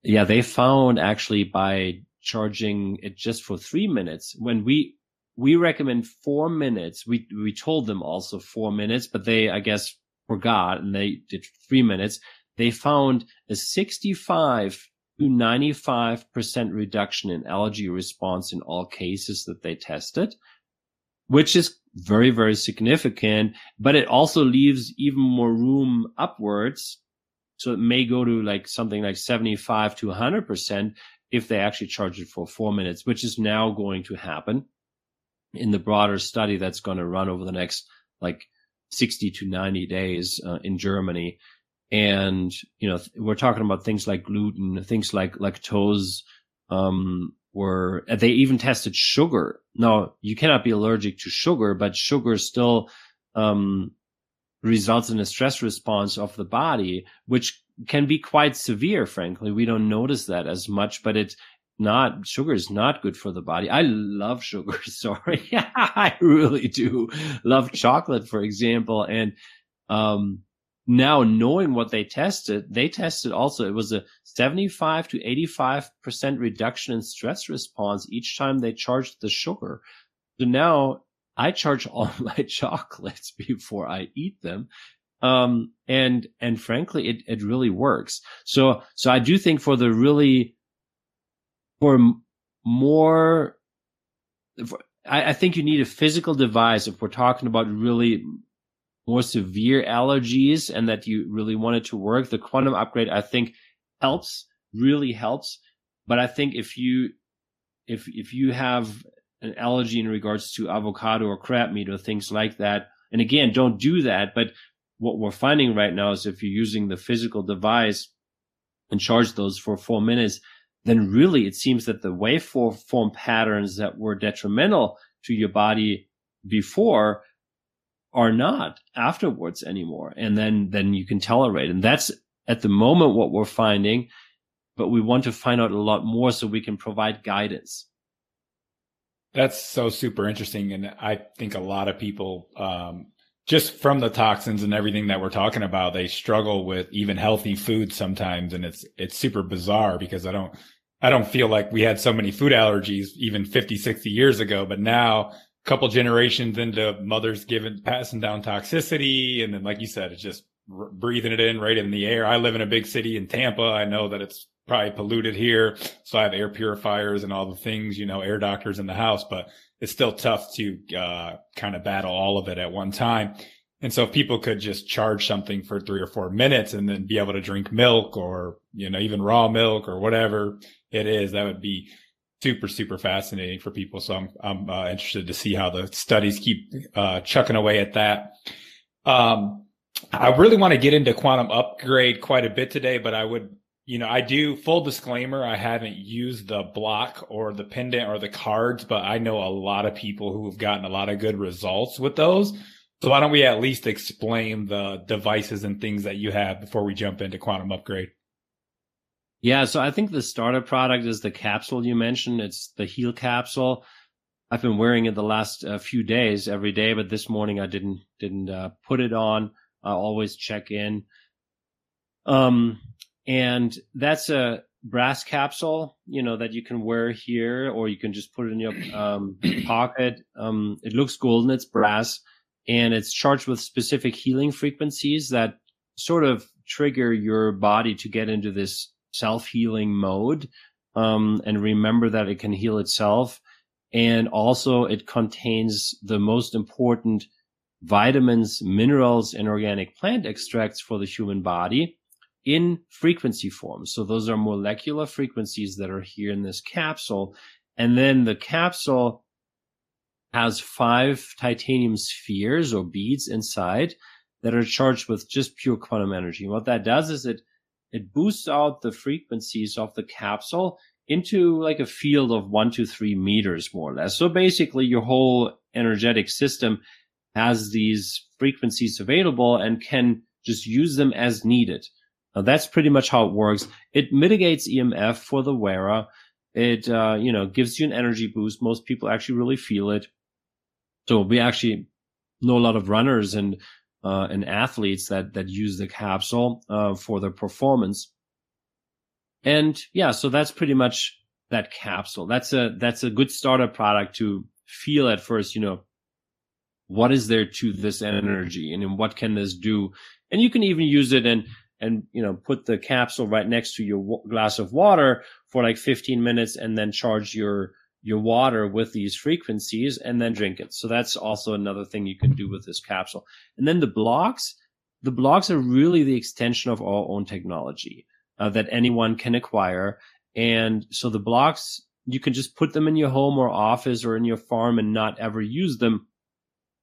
yeah, they found actually by charging it just for three minutes when we, we recommend four minutes. We, we told them also four minutes, but they, I guess, forgot and they did three minutes. They found a 65 to 95% reduction in allergy response in all cases that they tested, which is very, very significant, but it also leaves even more room upwards. So it may go to like something like 75 to 100% if they actually charge it for four minutes, which is now going to happen in the broader study that's going to run over the next like 60 to 90 days uh, in Germany. And, you know, we're talking about things like gluten, things like lactose, um, were, they even tested sugar. Now, you cannot be allergic to sugar, but sugar still, um, results in a stress response of the body, which can be quite severe, frankly. We don't notice that as much, but it's not, sugar is not good for the body. I love sugar. Sorry. I really do love chocolate, for example. And, um, now knowing what they tested, they tested also, it was a 75 to 85% reduction in stress response each time they charged the sugar. So now I charge all my chocolates before I eat them. Um, and, and frankly, it, it really works. So, so I do think for the really, for more, for, I, I think you need a physical device if we're talking about really more severe allergies and that you really want it to work, the quantum upgrade, I think helps, really helps. But I think if you, if, if you have an allergy in regards to avocado or crab meat or things like that, and again, don't do that. But what we're finding right now is if you're using the physical device and charge those for four minutes, then really it seems that the waveform patterns that were detrimental to your body before are not afterwards anymore. And then, then you can tolerate. And that's at the moment what we're finding, but we want to find out a lot more so we can provide guidance. That's so super interesting. And I think a lot of people, um, just from the toxins and everything that we're talking about, they struggle with even healthy food sometimes. And it's, it's super bizarre because I don't, I don't feel like we had so many food allergies even 50, 60 years ago, but now a couple generations into mothers giving passing down toxicity. And then like you said it's just r- breathing it in right in the air. I live in a big city in tampa. I know that it's probably polluted here. So i have air purifiers and all the things you know air doctors in the house. But it's still tough to uh, kind of battle all of it at one time and so if people could just charge something for three or four minutes and then be able to drink milk or you know even raw milk or whatever it is that would be super super fascinating for people. So I'm I'm uh, interested to see how the studies keep uh, chucking away at that. Um, I really want to get into quantum upgrade quite a bit today, but I would, you know, I do full disclaimer. I haven't used the block or the pendant or the cards, but I know a lot of people who have gotten a lot of good results with those. So why don't we at least explain the devices and things that you have before we jump into quantum upgrade? Yeah, so I think the starter product is the capsule you mentioned. It's the Heal capsule. I've been wearing it the last uh, few days every day, but this morning I didn't didn't uh, put it on. I always check in. Um, and that's a brass capsule, you know, that you can wear here, or you can just put it in your um, pocket. Um, it looks golden. It's brass, and it's charged with specific healing frequencies that sort of trigger your body to get into this self healing mode. Um, and remember that it can heal itself. And also it contains the most important vitamins, minerals, and organic plant extracts for the human body in frequency form. So those are molecular frequencies that are here in this capsule. And then the capsule has five titanium spheres or beads inside that are charged with just pure quantum energy. And what that does is it, it boosts out the frequencies of the capsule into like a field of one to three meters more or less. So basically your whole energetic system has these frequencies available and can just use them as needed. Now, that's pretty much how it works. It mitigates EMF for the wearer. It, uh, you know, gives you an energy boost. Most people actually really feel it. So we actually know a lot of runners and, uh, and athletes that, that use the capsule, uh, for their performance. And yeah, so that's pretty much that capsule. That's a, that's a good starter product to feel at first, you know, what is there to this energy and what can this do? And you can even use it and, and, you know, put the capsule right next to your w- glass of water for like 15 minutes and then charge your, your water with these frequencies and then drink it. So that's also another thing you can do with this capsule. And then the blocks, the blocks are really the extension of our own technology uh, that anyone can acquire. And so the blocks, you can just put them in your home or office or in your farm and not ever use them.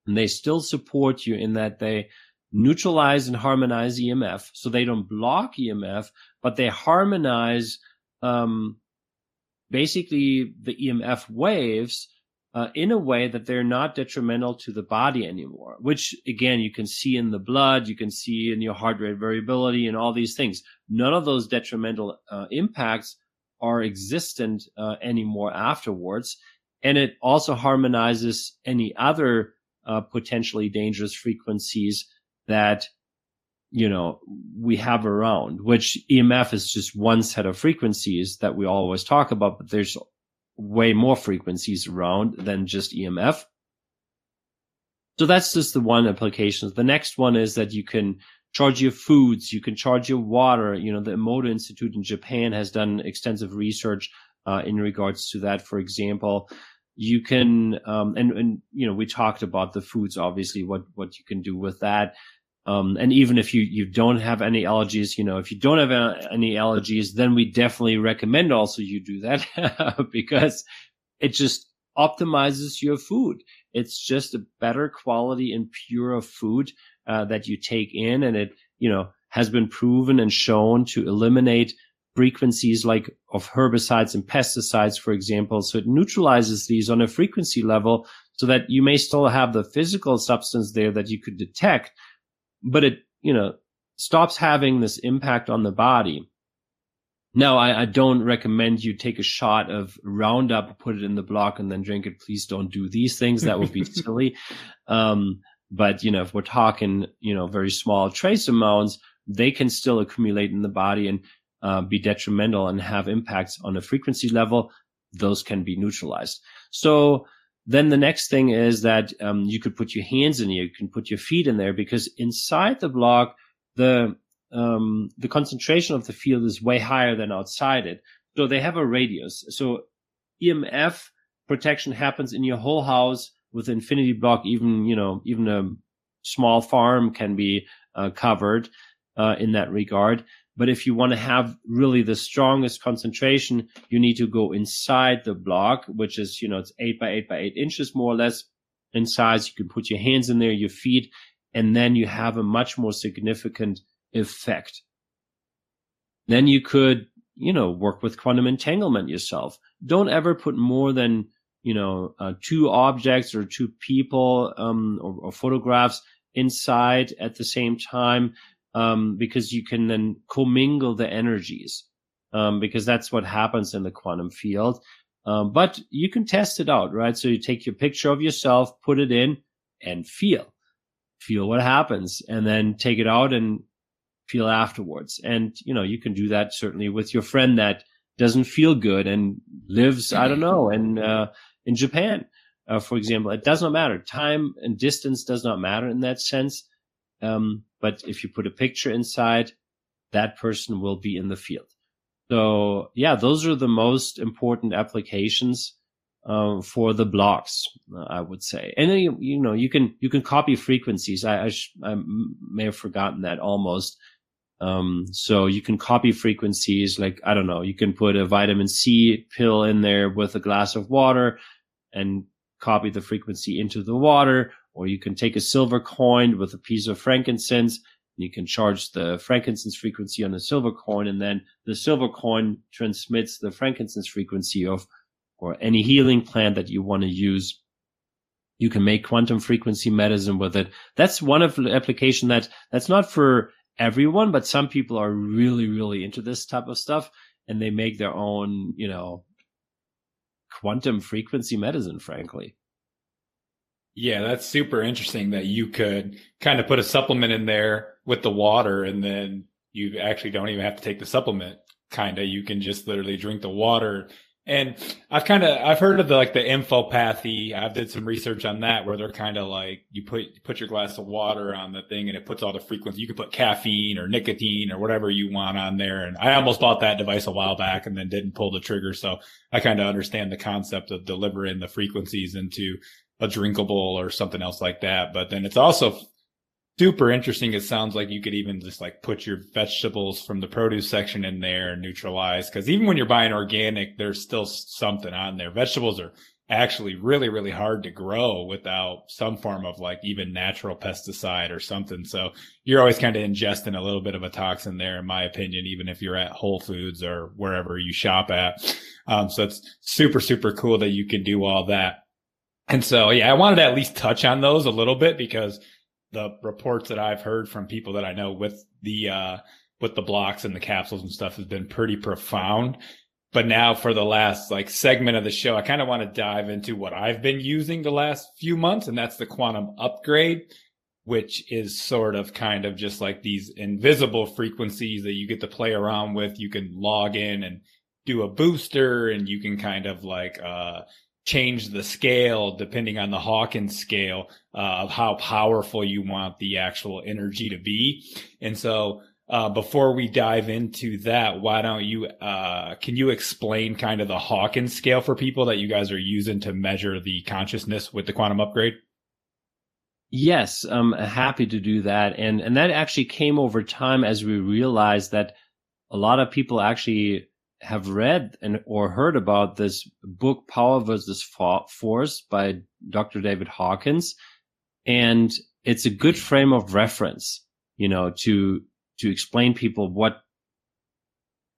And they still support you in that they neutralize and harmonize EMF. So they don't block EMF, but they harmonize, um, basically the EMF waves uh, in a way that they're not detrimental to the body anymore, which again, you can see in the blood, you can see in your heart rate variability and all these things. None of those detrimental uh, impacts are existent uh, anymore afterwards. And it also harmonizes any other uh, potentially dangerous frequencies that you know we have around which emf is just one set of frequencies that we always talk about but there's way more frequencies around than just emf so that's just the one application. The next one is that you can charge your foods you can charge your water. You know the emoto institute in japan has done extensive research uh, in regards to that. For example you can um, and and you know we talked about the foods obviously what what you can do with that um, and even if you you don't have any allergies you know if you don't have any allergies then we definitely recommend also you do that because it just optimizes your food it's just a better quality and pure food uh, that you take in and it you know has been proven and shown to eliminate frequencies like of herbicides and pesticides, for example. So it neutralizes these on a frequency level so that you may still have the physical substance there that you could detect, but it, you know, stops having this impact on the body. Now, I, I, don't recommend you take a shot of Roundup, put it in the block, and then drink it. Please don't do these things. That would be silly. Um, but you know, if we're talking, you know, very small trace amounts, they can still accumulate in the body. And uh, be detrimental and have impacts on a frequency level, those can be neutralized. So then the next thing is that um, you could put your hands in you can put your feet in there because inside the block, the um, the concentration of the field is way higher than outside it. So they have a radius. So EMF protection happens in your whole house with infinity block. Even you know even a small farm can be uh, covered uh, in that regard. But if you want to have really the strongest concentration, you need to go inside the block, which is, you know, it's eight by eight by eight inches more or less in size. You can put your hands in there, your feet, and then you have a much more significant effect. Then you could, you know, work with quantum entanglement yourself. Don't ever put more than, you know, uh, two objects or two people, um, or, or photographs inside at the same time um, because you can then commingle the energies um, because that's what happens in the quantum field. Um, but you can test it out, right? So you take your picture of yourself, put it in, and feel, feel what happens, and then take it out and feel afterwards. And you know you can do that certainly with your friend that doesn't feel good and lives, I don't know, in, uh, in Japan, uh, for example. It does not matter. Time and distance does not matter in that sense. Um, but if you put a picture inside, that person will be in the field. So yeah, those are the most important applications uh, for the blocks, uh, I would say. And then you, know you can you can copy frequencies. I I, I may have forgotten that almost. Um, so you can copy frequencies like I don't know. You can put a vitamin C pill in there with a glass of water, and copy the frequency into the water. Or you can take a silver coin with a piece of frankincense and you can charge the frankincense frequency on the silver coin and then the silver coin transmits the frankincense frequency of or any healing plant that you want to use. You can make quantum frequency medicine with it. That's one of the application that that's not for everyone but some people are really really into this type of stuff and they make their own you know quantum frequency medicine frankly yeah, that's super interesting that you could kind of put a supplement in there with the water and then you actually don't even have to take the supplement. Kind of, you can just literally drink the water. And I've kind of, I've heard of the, like the infopathy. I've did some research on that where they're kind of like, you put, put your glass of water on the thing and it puts all the frequency. You can put caffeine or nicotine or whatever you want on there. And I almost bought that device a while back and then didn't pull the trigger. So I kind of understand the concept of delivering the frequencies into a drinkable or something else like that. But then it's also super interesting. It sounds like you could even just like put your vegetables from the produce section in there and neutralize. Cause even when you're buying organic, there's still something on there. Vegetables are actually really, really hard to grow without some form of like even natural pesticide or something. So you're always kind of ingesting a little bit of a toxin there, in my opinion, even if you're at Whole Foods or wherever you shop at. Um, so it's super, super cool that you can do all that. And so, yeah, I wanted to at least touch on those a little bit because the reports that I've heard from people that I know with the, uh, with the blocks and the capsules and stuff has been pretty profound. But now for the last like segment of the show, I kind of want to dive into what I've been using the last few months. And that's the quantum upgrade, which is sort of kind of just like these invisible frequencies that you get to play around with. You can log in and do a booster and you can kind of like, uh, change the scale depending on the Hawkins scale uh, of how powerful you want the actual energy to be. And so, uh, before we dive into that, why don't you, uh, can you explain kind of the Hawkins scale for people that you guys are using to measure the consciousness with the quantum upgrade? Yes, I'm happy to do that. And, and that actually came over time as we realized that a lot of people actually have read and or heard about this book power versus force by dr david hawkins. And it's a good frame of reference you know to to explain people what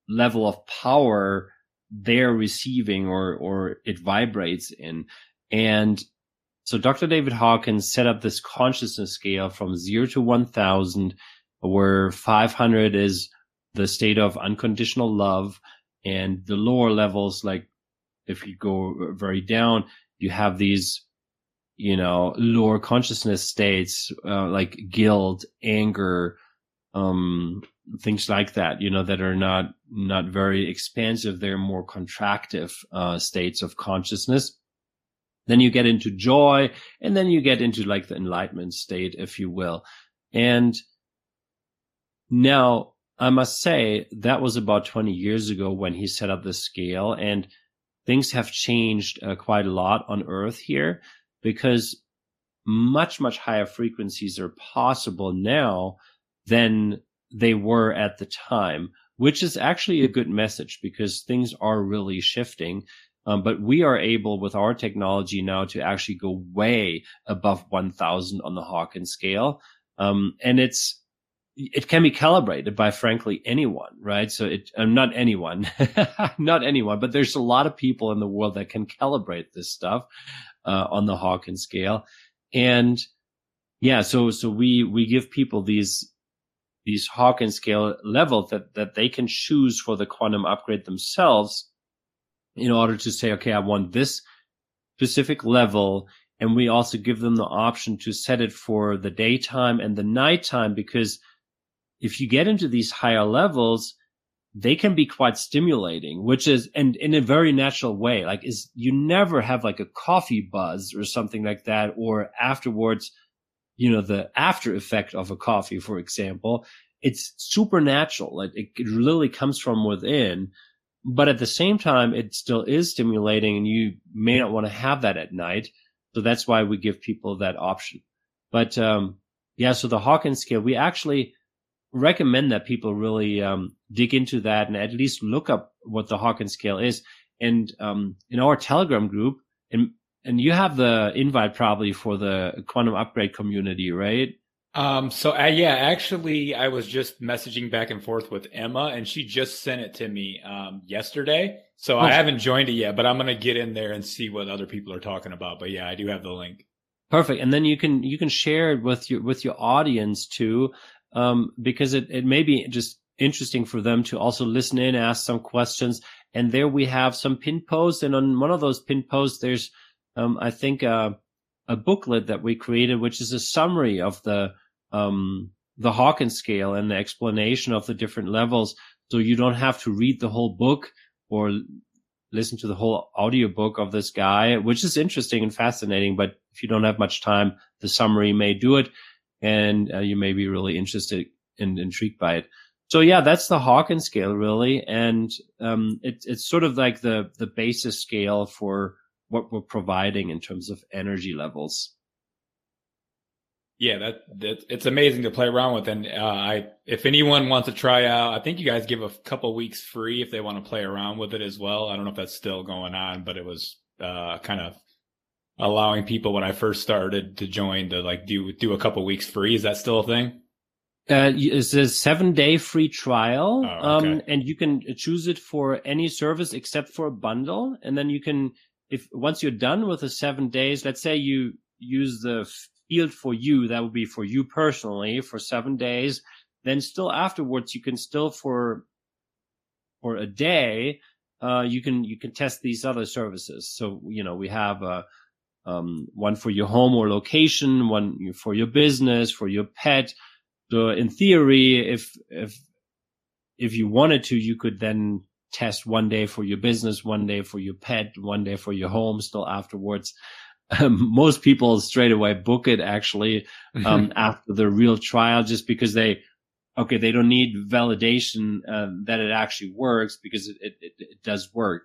level of power they're receiving or or it vibrates in. And so dr david hawkins set up this consciousness scale from 0 to 1000 where 500 is the state of unconditional love and the lower levels, like if you go very down, you have these, you know, lower consciousness states, uh, like guilt, anger, um, things like that, you know, that are not, not very expansive. They're more contractive, uh, states of consciousness. Then you get into joy and then you get into like the enlightenment state, if you will. And now I must say that was about 20 years ago when he set up the scale and things have changed uh, quite a lot on earth here because much, much higher frequencies are possible now than they were at the time, which is actually a good message because things are really shifting. Um, but we are able with our technology now to actually go way above 1000 on the Hawkins scale. Um, and it's, it can be calibrated by frankly anyone, right? So it, uh, not anyone, not anyone, but there's a lot of people in the world that can calibrate this stuff, uh, on the Hawkins scale. And yeah, so, so we, we give people these, these Hawkins scale levels that, that they can choose for the quantum upgrade themselves in order to say, okay, I want this specific level. And we also give them the option to set it for the daytime and the nighttime because if you get into these higher levels, they can be quite stimulating, which is, and in a very natural way, like is you never have like a coffee buzz or something like that, or afterwards, you know, the after effect of a coffee, for example. It's supernatural. Like it, it really comes from within, but at the same time, it still is stimulating and you may not want to have that at night. So that's why we give people that option. But, um, yeah, so the Hawkins scale, we actually, recommend that people really um, dig into that and at least look up what the Hawkins scale is. And um, in our Telegram group, and and you have the invite probably for the quantum upgrade community, right? Um, so uh, yeah, actually, I was just messaging back and forth with Emma, and she just sent it to me um, yesterday. So oh. I haven't joined it yet, but I'm gonna get in there and see what other people are talking about. But yeah, I do have the link. Perfect, and then you can you can share it with your with your audience too um, because it, it may be just interesting for them to also listen in, ask some questions. And there we have some pin posts. And on one of those pin posts, there's, um, I think, uh, a booklet that we created, which is a summary of the, um, the Hawkins scale and the explanation of the different levels. So you don't have to read the whole book or listen to the whole audiobook of this guy, which is interesting and fascinating. But if you don't have much time, the summary may do it and uh, you may be really interested and intrigued by it. So yeah, that's the Hawkins scale really, and um, it, it's sort of like the the basis scale for what we're providing in terms of energy levels. Yeah, that, that it's amazing to play around with, and uh, I if anyone wants to try out, I think you guys give a couple weeks free if they want to play around with it as well. I don't know if that's still going on, but it was uh, kind of allowing people when I first started to join to like do do a couple weeks free. Is that still a thing? Uh, it's a seven day free trial. Oh, okay. Um, and you can choose it for any service except for a bundle. And then you can, if once you're done with the seven days, let's say you use the field for you, that would be for you personally for seven days. Then still afterwards, you can still for, for a day, uh, you can, you can test these other services. So, you know, we have, a um, one for your home or location, one for your business, for your pet. So in theory, if, if, if you wanted to, you could then test one day for your business, one day for your pet, one day for your home still afterwards. Um, most people straight away book it actually, um, after the real trial just because they, okay, they don't need validation, uh, that it actually works because it, it, it does work.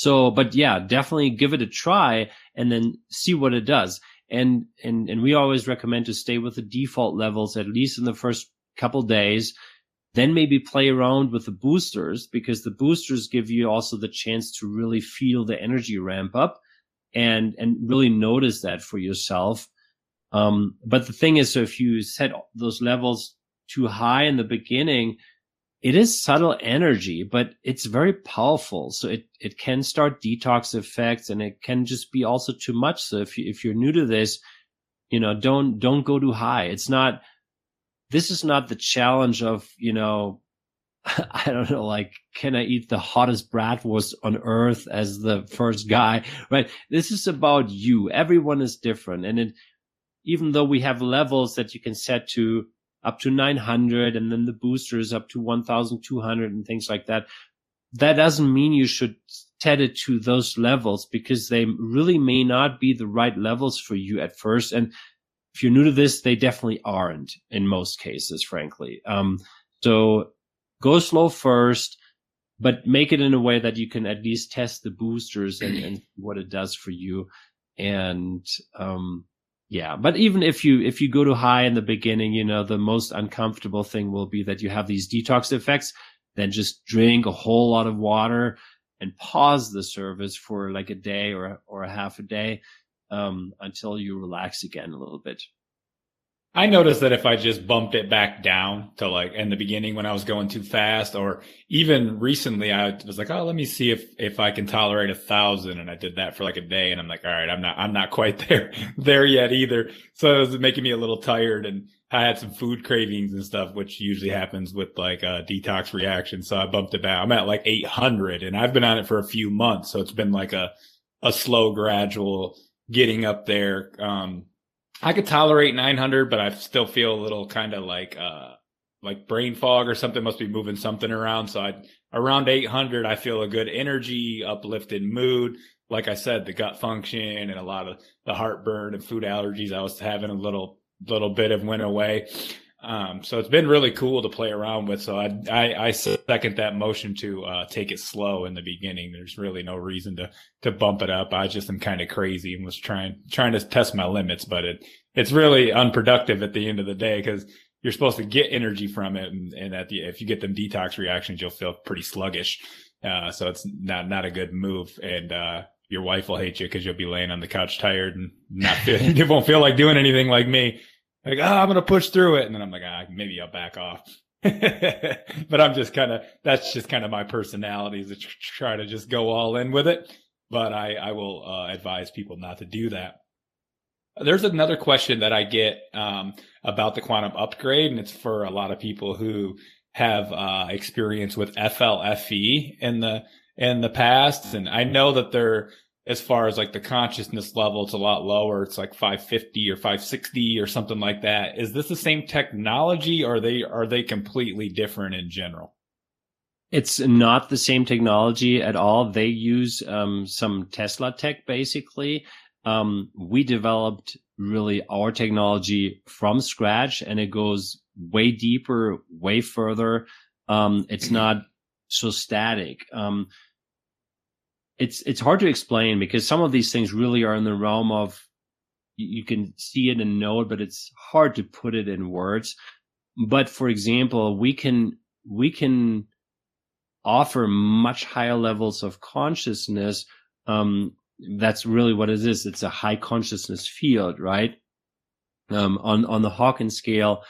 So, but yeah, definitely give it a try and then see what it does. And, and, and we always recommend to stay with the default levels, at least in the first couple days. Then maybe play around with the boosters because the boosters give you also the chance to really feel the energy ramp up and, and really notice that for yourself. Um, but the thing is, so if you set those levels too high in the beginning, it is subtle energy, but it's very powerful. So it, it can start detox effects and it can just be also too much. So if you, if you're new to this, you know, don't, don't go too high. It's not, this is not the challenge of, you know, I don't know, like, can I eat the hottest bratwurst on earth as the first guy? Right. This is about you. Everyone is different. And it, even though we have levels that you can set to up to 900 and then the boosters up to 1200 and things like that. That doesn't mean you should it to those levels because they really may not be the right levels for you at first. And if you're new to this, they definitely aren't in most cases, frankly. Um, so go slow first, but make it in a way that you can at least test the boosters and, and what it does for you. And, um, yeah, but even if you if you go to high in the beginning, you know, the most uncomfortable thing will be that you have these detox effects. Then just drink a whole lot of water and pause the service for like a day or or a half a day um, until you relax again a little bit. I noticed that if I just bumped it back down to like in the beginning when I was going too fast, or even recently, I was like, oh, let me see if if I can tolerate a thousand, and I did that for like a day, and I'm like, all right, I'm not I'm not quite there there yet either. So it was making me a little tired, and I had some food cravings and stuff, which usually happens with like a detox reaction. So I bumped it back. I'm at like 800, and I've been on it for a few months, so it's been like a a slow, gradual getting up there. Um, I could tolerate 900, but I still feel a little kind of like, uh, like brain fog or something must be moving something around. So I around 800, I feel a good energy, uplifted mood. Like I said, the gut function and a lot of the heartburn and food allergies I was having a little, little bit of went away. Um, so it's been really cool to play around with. So I, I, I second that motion to, uh, take it slow in the beginning. There's really no reason to, to bump it up. I just am kind of crazy and was trying, trying to test my limits, but it, it's really unproductive at the end of the day because you're supposed to get energy from it. And, and at the, if you get them detox reactions, you'll feel pretty sluggish. Uh, so it's not, not a good move. And, uh, your wife will hate you because you'll be laying on the couch tired and not feel, you won't feel like doing anything like me. Like, oh, I'm going to push through it. And then I'm like, ah, maybe I'll back off. but I'm just kind of, that's just kind of my personality is to try to just go all in with it. But I, I will uh, advise people not to do that. There's another question that I get um, about the quantum upgrade, and it's for a lot of people who have uh, experience with FLFE in the in the past, and I know that they're as far as like the consciousness level, it's a lot lower. It's like 550 or 560 or something like that. Is this the same technology, or are they are they completely different in general? It's not the same technology at all. They use um, some Tesla tech basically um, we developed really our technology from scratch and it goes way deeper, way further. Um, it's not so static. Um, it's, it's hard to explain because some of these things really are in the realm of you can see it and know it, but it's hard to put it in words. But for example, we can, we can offer much higher levels of consciousness um, that's really what it is. It's a high consciousness field, right? Um, on, on the Hawkins scale,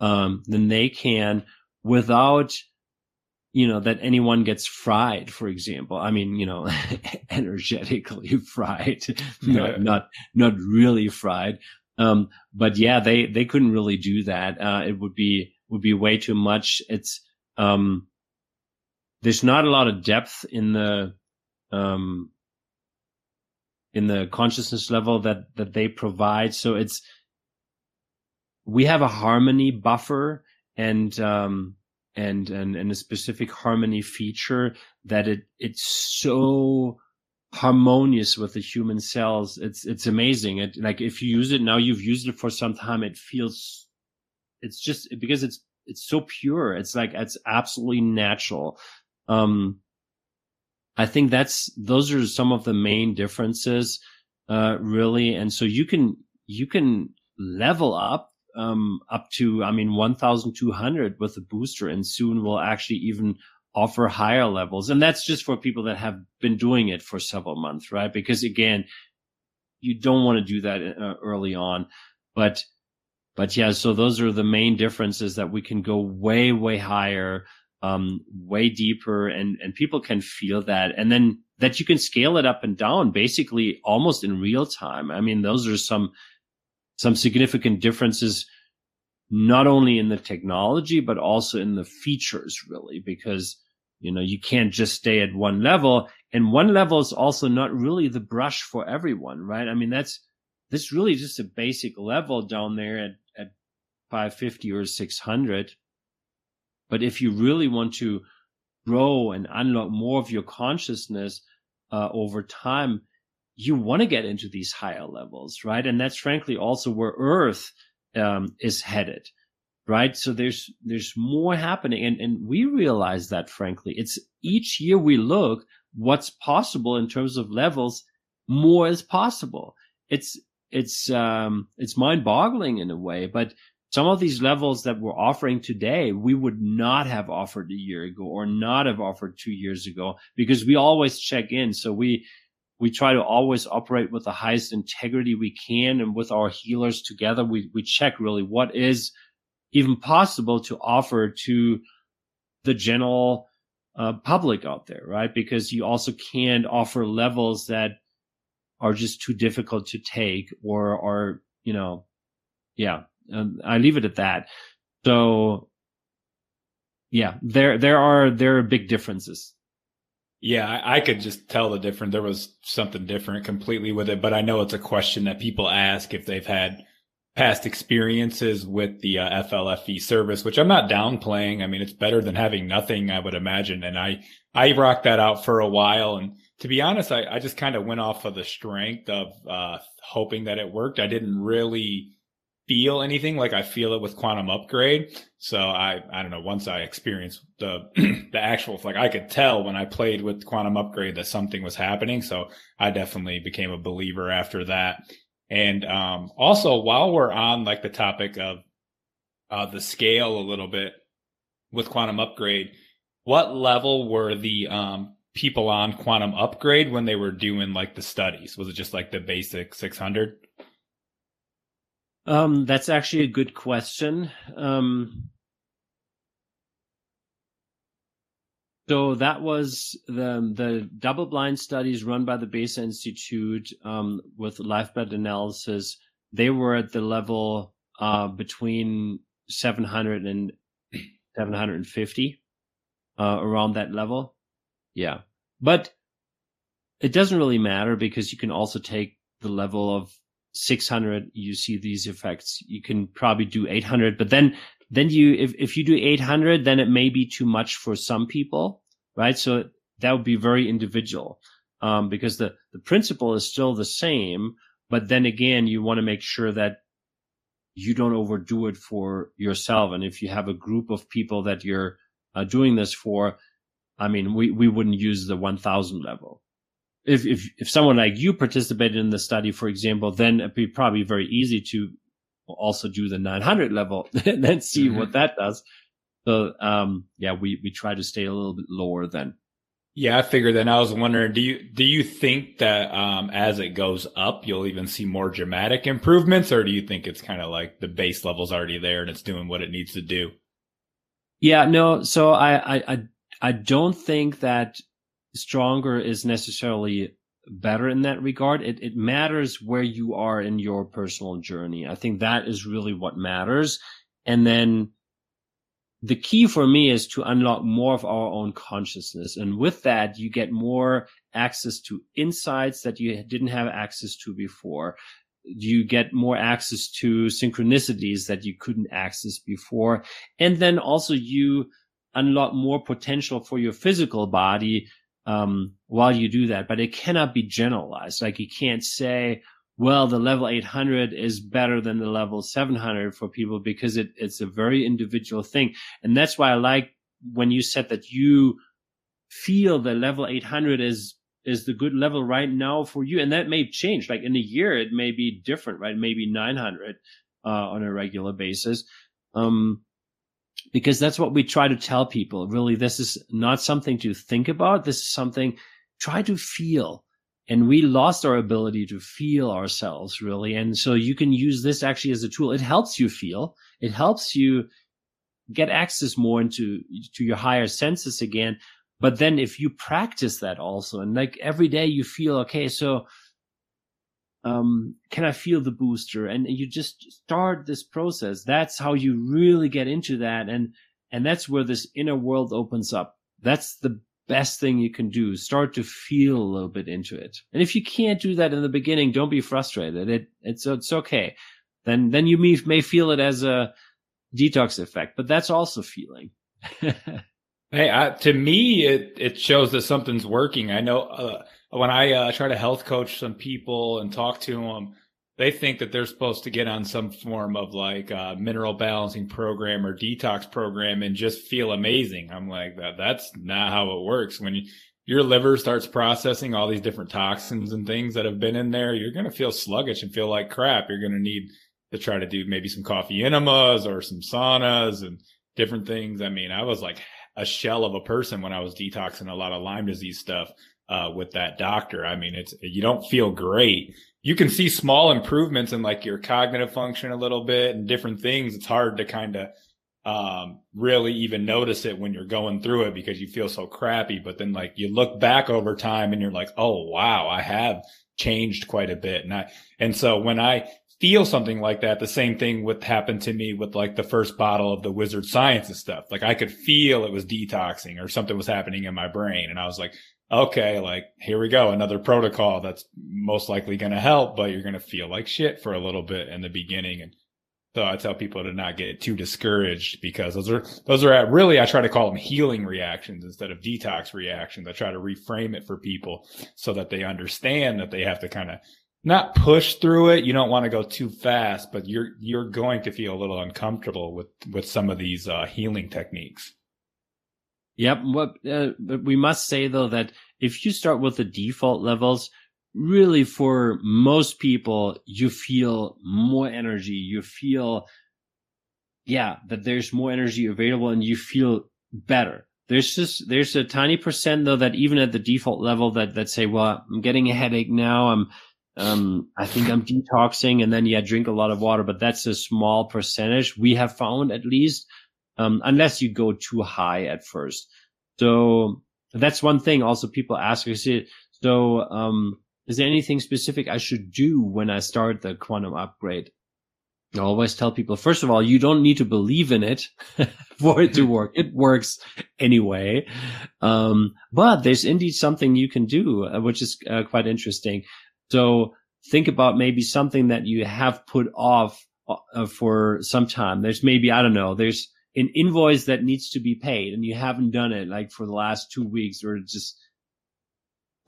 um, then they can without, you know, that anyone gets fried, for example. I mean, you know, energetically fried, not, not, not really fried. Um, but yeah, they, they couldn't really do that. Uh, it would be, would be way too much. It's, um, there's not a lot of depth in the, um, in the consciousness level that that they provide. So it's we have a harmony buffer and um, and and and a specific harmony feature that it it's so harmonious with the human cells. It's it's amazing. It like if you use it now, you've used it for some time. It feels it's just because it's it's so pure. It's like it's absolutely natural. Um, I think that's those are some of the main differences, uh, really. And so you can you can level up um, up to I mean 1,200 with a booster, and soon we'll actually even offer higher levels. And that's just for people that have been doing it for several months, right? Because again, you don't want to do that uh, early on, but but yeah, so those are the main differences that we can go way way higher um, way deeper and, and people can feel that. And then that you can scale it up and down basically almost in real time. I mean, those are some, some significant differences, not only in the technology, but also in the features really, because, you know, you can't just stay at one level and one level is also not really the brush for everyone, right? I mean, that's, that's really just a basic level down there at, at 550 or 600 but if you really want to grow and unlock more of your consciousness uh, over time, you want to get into these higher levels, right? And that's frankly also where Earth um, is headed, right? So there's there's more happening, and and we realize that frankly, it's each year we look what's possible in terms of levels, more is possible. It's it's um it's mind boggling in a way, but some of these levels that we're offering today, we would not have offered a year ago or not have offered two years ago because we always check in. So we, we try to always operate with the highest integrity we can. And with our healers together, we, we check really what is even possible to offer to the general uh, public out there, right? Because you also can't offer levels that are just too difficult to take or are, you know, yeah, um, I leave it at that. So yeah, there there are there are big differences. Yeah, I, could just tell the difference. There was something different completely with it, but I know it's a question that people ask if they've had past experiences with the uh, FLFE service, which I'm not downplaying. I mean, it's better than having nothing, I would imagine. And I, I rocked that out for a while. And to be honest, I, I just kind of went off of the strength of, uh, hoping that it worked. I didn't really feel anything like I feel it with quantum upgrade. So I, I don't know, once I experienced the, the actual, like I could tell when I played with quantum upgrade that something was happening. So I definitely became a believer after that. And um, also, while we're on like the topic of uh, the scale a little bit with quantum upgrade, what level were the um, people on quantum upgrade when they were doing like the studies? Was it just like the basic 600? Um, that's actually a good question. Um, So that was the the double blind studies run by the Besa Institute um, with live blood analysis. They were at the level uh, between 700 and 750, uh, around that level. Yeah, but it doesn't really matter because you can also take the level of 600. You see these effects. You can probably do 800, but then then you if, if you do 800 then it may be too much for some people right so that would be very individual um, because the the principle is still the same but then again you want to make sure that you don't overdo it for yourself and if you have a group of people that you're uh, doing this for i mean we we wouldn't use the 1000 level if, if if someone like you participated in the study for example then it'd be probably very easy to also do the 900 level and then see mm-hmm. what that does. So, um, yeah, we, we try to stay a little bit lower then. Yeah, I figured that. I was wondering, do you, do you think that, um, as it goes up, you'll even see more dramatic improvements or do you think it's kind of like the base level's already there and it's doing what it needs to do? Yeah, no. So I, I, I, I don't think that stronger is necessarily better in that regard. It, it matters where you are in your personal journey. I think that is really what matters. And then the key for me is to unlock more of our own consciousness. And with that, you get more access to insights that you didn't have access to before. You get more access to synchronicities that you couldn't access before. And then also you unlock more potential for your physical body um, while you do that, but it cannot be generalized. Like you can't say, well, the level 800 is better than the level 700 for people because it, it's a very individual thing. And that's why I like when you said that you feel the level 800 is, is the good level right now for you. And that may change. Like in a year, it may be different, right? Maybe 900, uh, on a regular basis. Um, because that's what we try to tell people. Really, this is not something to think about. This is something try to feel. And we lost our ability to feel ourselves really. And so you can use this actually as a tool. It helps you feel. It helps you get access more into to your higher senses again. But then if you practice that also and like every day you feel, okay, so um, can I feel the booster? And you just start this process. That's how you really get into that. And, and that's where this inner world opens up. That's the best thing you can do. Start to feel a little bit into it. And if you can't do that in the beginning, don't be frustrated. It, it's, it's okay. Then, then you may, may feel it as a detox effect, but that's also feeling. hey, I, to me, it, it shows that something's working. I know, uh, when I uh, try to health coach some people and talk to them, they think that they're supposed to get on some form of like uh, mineral balancing program or detox program and just feel amazing. I'm like that. That's not how it works. When you, your liver starts processing all these different toxins and things that have been in there, you're going to feel sluggish and feel like crap. You're going to need to try to do maybe some coffee enemas or some saunas and different things. I mean, I was like a shell of a person when I was detoxing a lot of Lyme disease stuff uh, with that doctor. I mean, it's, you don't feel great. You can see small improvements in like your cognitive function a little bit and different things. It's hard to kind of, um, really even notice it when you're going through it because you feel so crappy. But then like you look back over time and you're like, Oh, wow, I have changed quite a bit. And I, and so when I feel something like that, the same thing would happen to me with like the first bottle of the wizard science and stuff. Like I could feel it was detoxing or something was happening in my brain. And I was like, okay, like here we go, another protocol that's most likely going to help, but you're going to feel like shit for a little bit in the beginning. And So I tell people to not get too discouraged because those are those are at, really I try to call them healing reactions instead of detox reactions. I try to reframe it for people so that they understand that they have to kind of not push through it. You don't want to go too fast, but you're you're going to feel a little uncomfortable with with some of these uh, healing techniques. Yep, but, uh, but we must say though that if you start with the default levels, really for most people, you feel more energy. You feel, yeah, that there's more energy available and you feel better. There's just, there's a tiny percent though that even at the default level that, that say, well, I'm getting a headache now. I'm, um, I think I'm detoxing and then yeah, drink a lot of water, but that's a small percentage we have found at least, um, unless you go too high at first. So that's one thing also people ask. So, um, is there anything specific I should do when I start the quantum upgrade? I always tell people, first of all, you don't need to believe in it for it to work. It works anyway. Um, but there's indeed something you can do, uh, which is uh, quite interesting. So think about maybe something that you have put off uh, for some time. There's maybe, I don't know, there's an invoice that needs to be paid and you haven't done it like for the last two weeks or just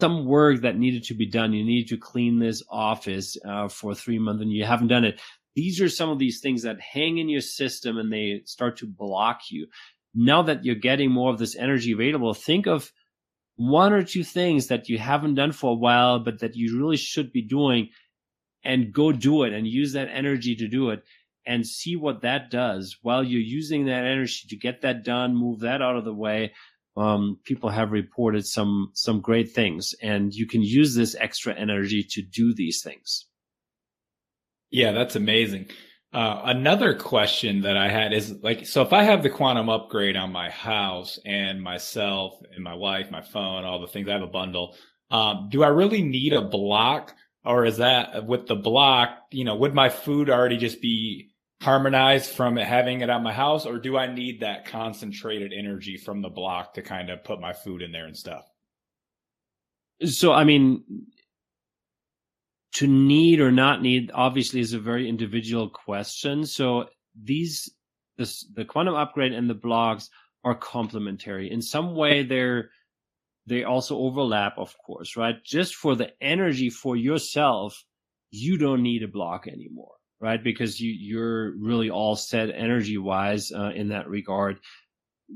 some work that needed to be done. You need to clean this office uh, for three months and you haven't done it. These are some of these things that hang in your system and they start to block you. Now that you're getting more of this energy available, think of one or two things that you haven't done for a while, but that you really should be doing and go do it and use that energy to do it and see what that does while you're using that energy to get that done, move that out of the way um, people have reported some some great things, and you can use this extra energy to do these things. Yeah, that's amazing. Uh, another question that I had is like, so if I have the quantum upgrade on my house and myself and my wife, my phone, all the things, I have a bundle. Um, do I really need a block or is that with the block, you know, would my food already just be harmonized from having it at my house or do I need that concentrated energy from the block to kind of put my food in there and stuff? So, I mean, to need or not need obviously is a very individual question. So these, this, the quantum upgrade and the blocks are complementary. In some way, they're, they also overlap, of course, right? Just for the energy for yourself, you don't need a block anymore right? Because you, you're really all set energy wise uh, in that regard.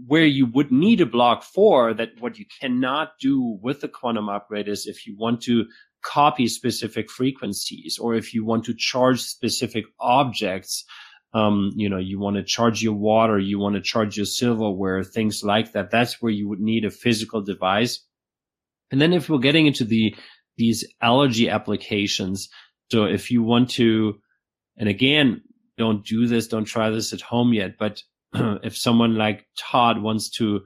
Where you would need a block for that, what you cannot do with the quantum upgrade is if you want to copy specific frequencies or if you want to charge specific objects. Um, you know, you want to charge your water, you want to charge your silverware, things like that. That's where you would need a physical device. And then if we're getting into the, these allergy applications, so if you want to, and again, don't do this, don't try this at home yet. But if someone like Todd wants to,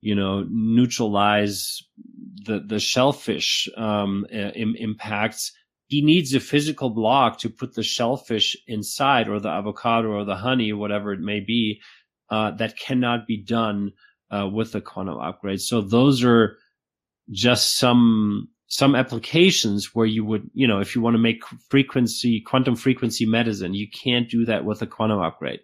you know, neutralize the, the shellfish, um, Im- impacts, he needs a physical block to put the shellfish inside or the avocado or the honey, whatever it may be, uh, that cannot be done, uh, with the quantum upgrade. So those are just some some applications where you would, you know, if you want to make frequency, quantum frequency medicine, you can't do that with a quantum upgrade.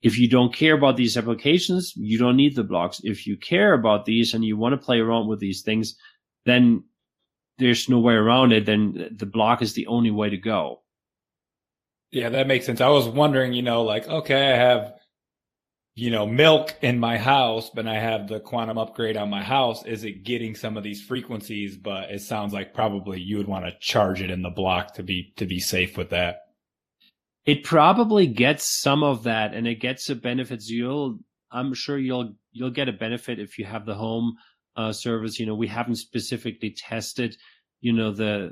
If you don't care about these applications, you don't need the blocks. If you care about these and you want to play around with these things, then there's no way around it. Then the block is the only way to go. Yeah, that makes sense. I was wondering, you know, like, okay, I have you know, milk in my house, but I have the quantum upgrade on my house. Is it getting some of these frequencies? But it sounds like probably you would want to charge it in the block to be, to be safe with that. It probably gets some of that and it gets the benefits. You'll, I'm sure you'll, you'll get a benefit if you have the home uh, service. You know, we haven't specifically tested, you know, the,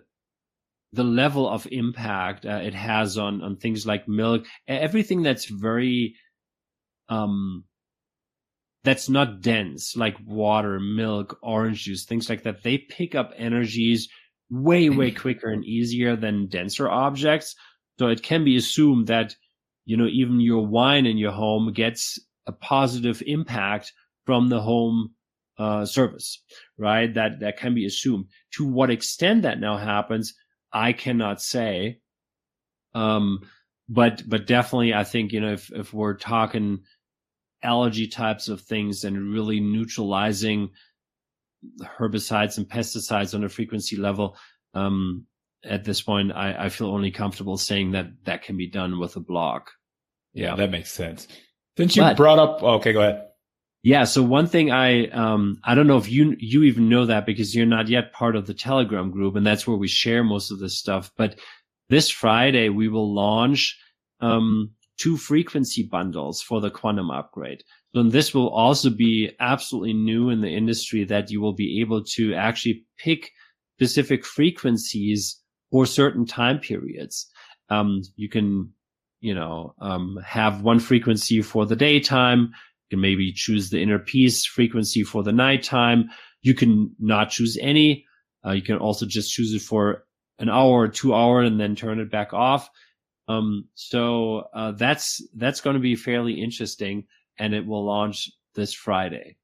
the level of impact uh, it has on, on things like milk, everything that's very, um, that's not dense like water, milk, orange juice, things like that. They pick up energies way, way quicker and easier than denser objects. So it can be assumed that, you know, even your wine in your home gets a positive impact from the home uh, service, right? That, that can be assumed. To what extent that now happens, I cannot say. Um, but but definitely, I think you know if if we're talking allergy types of things and really neutralizing herbicides and pesticides on a frequency level, um, at this point, I, I feel only comfortable saying that that can be done with a block. Yeah, that makes sense. Since you but, brought up, okay, go ahead. Yeah. So one thing I, um, I don't know if you, you even know that because you're not yet part of the Telegram group and that's where we share most of this stuff. But this Friday, we will launch, um, two frequency bundles for the quantum upgrade. So this will also be absolutely new in the industry that you will be able to actually pick specific frequencies for certain time periods. Um, you can, you know, um, have one frequency for the daytime, You can maybe choose the inner peace frequency for the nighttime. You can not choose any. Uh, you can also just choose it for an hour or two hour and then turn it back off. Um, so, uh, that's, that's going to be fairly interesting and it will launch this Friday.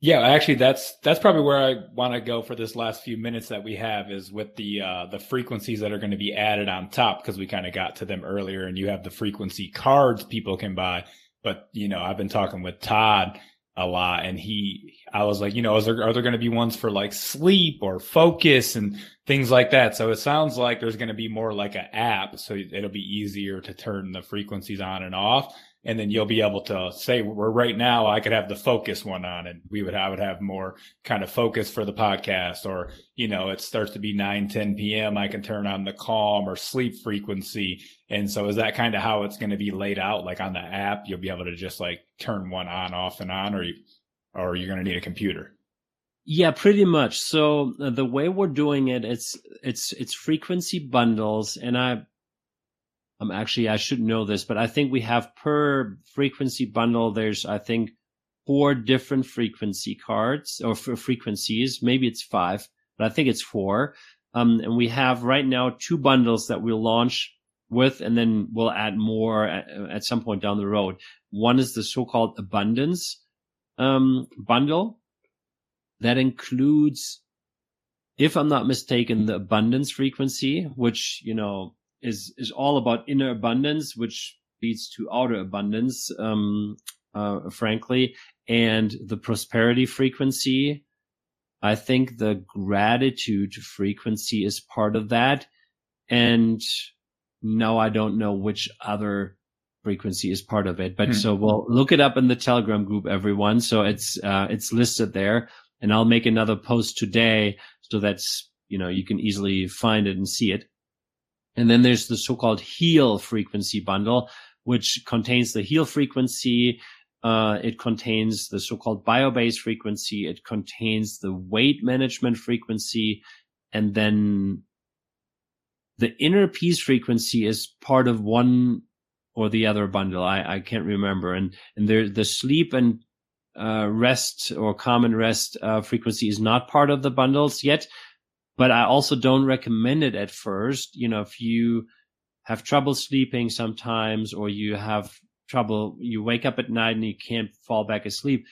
Yeah, actually, that's that's probably where I want to go for this last few minutes that we have is with the uh, the frequencies that are going to be added on top because we kind of got to them earlier, and you have the frequency cards people can buy. But, you know, I've been talking with Todd a lot and he, I was like, you know, is there, are there going to be ones for like sleep or focus and things like that? So it sounds like there's going to be more like an app. So it'll be easier to turn the frequencies on and off and then you'll be able to say where right now I could have the focus one on and we would I would have more kind of focus for the podcast or you know it starts to be 9 10 p.m. I can turn on the calm or sleep frequency and so is that kind of how it's going to be laid out like on the app you'll be able to just like turn one on off and on or you or you're going to need a computer yeah, pretty much. So uh, the way we're doing it, it's it's it's frequency bundles, and I um, actually, I should know this, but I think we have per frequency bundle, there's, I think, four different frequency cards or frequencies. Maybe it's five, but I think it's four. Um, and we have right now two bundles that we'll launch with, and then we'll add more at, at some point down the road. One is the so-called abundance, um, bundle that includes, if I'm not mistaken, the abundance frequency, which, you know, is is all about inner abundance, which leads to outer abundance, um, uh, frankly, and the prosperity frequency. I think the gratitude frequency is part of that. And now I don't know which other frequency is part of it, but hmm. so we'll look it up in the Telegram group, everyone. So it's, uh, it's listed there and I'll make another post today so that's, you know, you can easily find it and see it. And then there's the so-called heal frequency bundle, which contains the heal frequency. Uh, it contains the so-called biobase frequency. It contains the weight management frequency. And then the inner peace frequency is part of one or the other bundle. I, I can't remember. And, and there, the sleep and uh, rest or common rest uh, frequency is not part of the bundles yet but I also don't recommend it at first. You know, if you have trouble sleeping sometimes, or you have trouble, you wake up at night and you can't fall back asleep,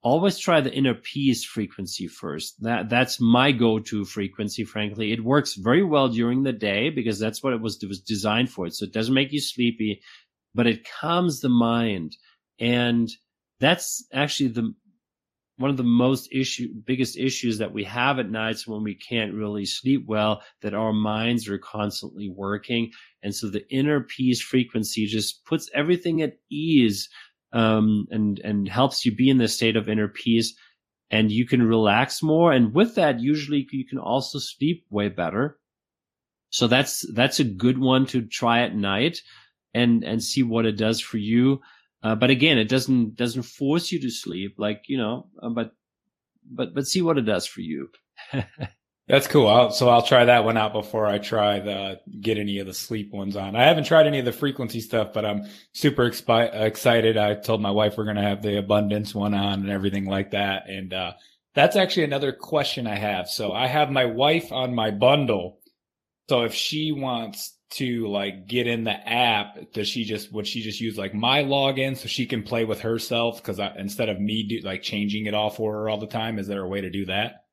always try the inner peace frequency first. That, that's my go-to frequency, frankly. It works very well during the day because that's what it was, it was designed for. So it doesn't make you sleepy, but it calms the mind. And that's actually the, one of the most issue, biggest issues that we have at nights when we can't really sleep well, that our minds are constantly working. And so the inner peace frequency just puts everything at ease, um, and, and helps you be in the state of inner peace and you can relax more. And with that, usually you can also sleep way better. So that's, that's a good one to try at night and, and see what it does for you. Uh, but again, it doesn't doesn't force you to sleep, like you know. Uh, but but but see what it does for you. That's cool. I'll, so I'll try that one out before I try the get any of the sleep ones on. I haven't tried any of the frequency stuff, but I'm super expi- excited. I told my wife we're going to have the abundance one on and everything like that. And, uh, that's actually another question I have. So I have my wife on my bundle. So if she wants to like get in the app, does she just would she just use like my login so she can play with herself? Because instead of me do like changing it all for her all the time, is there a way to do that?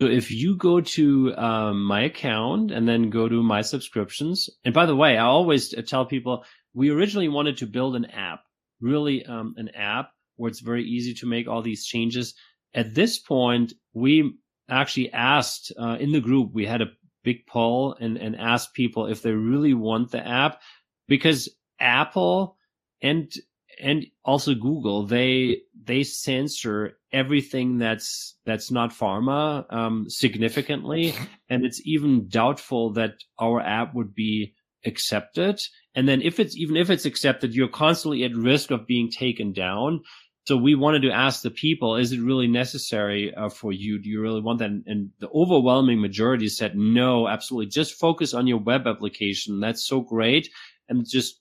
So if you go to um, my account and then go to my subscriptions, and by the way, I always tell people we originally wanted to build an app, really um, an app where it's very easy to make all these changes. At this point, we actually asked uh, in the group, we had a big poll and, and asked people if they really want the app because Apple and and also Google, they they censor everything that's that's not pharma um, significantly, and it's even doubtful that our app would be accepted. And then if it's even if it's accepted, you're constantly at risk of being taken down. So we wanted to ask the people: Is it really necessary uh, for you? Do you really want that? And the overwhelming majority said no, absolutely. Just focus on your web application. That's so great, and just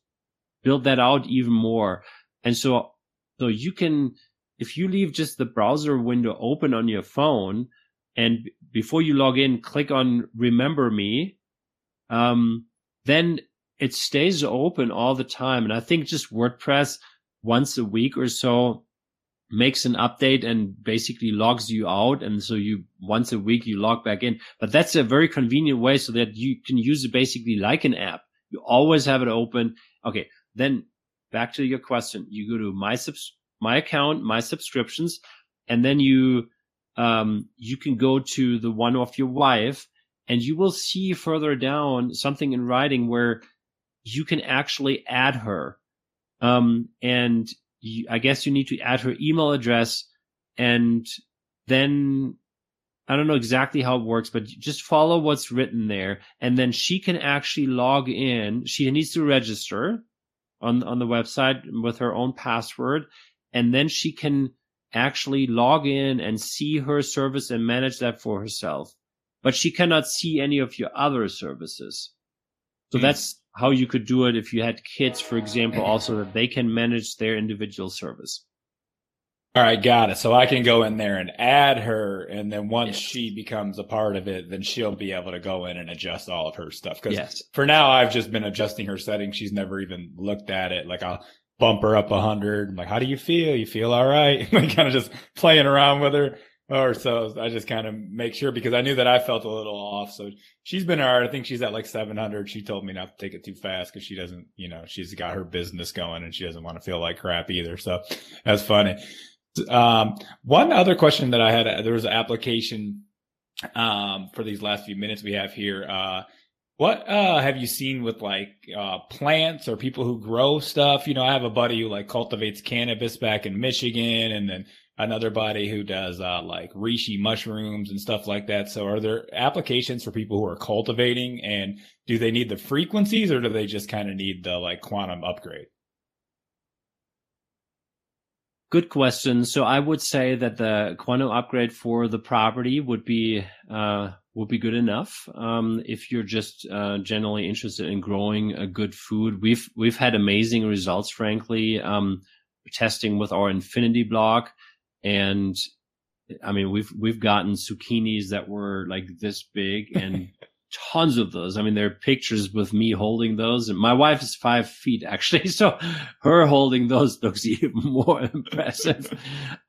build that out even more. And so, so you can, if you leave just the browser window open on your phone and before you log in, click on remember me, um, then it stays open all the time. And I think just WordPress once a week or so makes an update and basically logs you out. And so you once a week you log back in, but that's a very convenient way so that you can use it basically like an app. You always have it open. Okay. Then back to your question, you go to my subs, my account, my subscriptions, and then you, um, you can go to the one of your wife and you will see further down something in writing where you can actually add her. Um, and you, I guess you need to add her email address and then I don't know exactly how it works, but just follow what's written there. And then she can actually log in. She needs to register on on the website with her own password, and then she can actually log in and see her service and manage that for herself. But she cannot see any of your other services. So mm. that's how you could do it if you had kids, for example, also that they can manage their individual service. All right, got it. So I can go in there and add her, and then once yes. she becomes a part of it, then she'll be able to go in and adjust all of her stuff. Because yes. for now, I've just been adjusting her settings. She's never even looked at it. Like I'll bump her up a hundred. I'm like, how do you feel? You feel all right? like kind of just playing around with her. Or so I just kind of make sure because I knew that I felt a little off. So she's been right. I think she's at like 700. She told me not to take it too fast because she doesn't, you know, she's got her business going and she doesn't want to feel like crap either. So that's funny. Um, one other question that I had, there was an application, um, for these last few minutes we have here. Uh, what, uh, have you seen with like, uh, plants or people who grow stuff? You know, I have a buddy who like cultivates cannabis back in Michigan and then another buddy who does, uh, like reishi mushrooms and stuff like that. So are there applications for people who are cultivating and do they need the frequencies or do they just kind of need the like quantum upgrade? Good question. So I would say that the quantum upgrade for the property would be uh, would be good enough. Um, if you're just uh, generally interested in growing a good food, we've we've had amazing results, frankly, um, testing with our infinity block, and I mean we've we've gotten zucchinis that were like this big and tons of those. I mean, there are pictures with me holding those, and my wife is five feet actually, so her holding those looks even more impressive.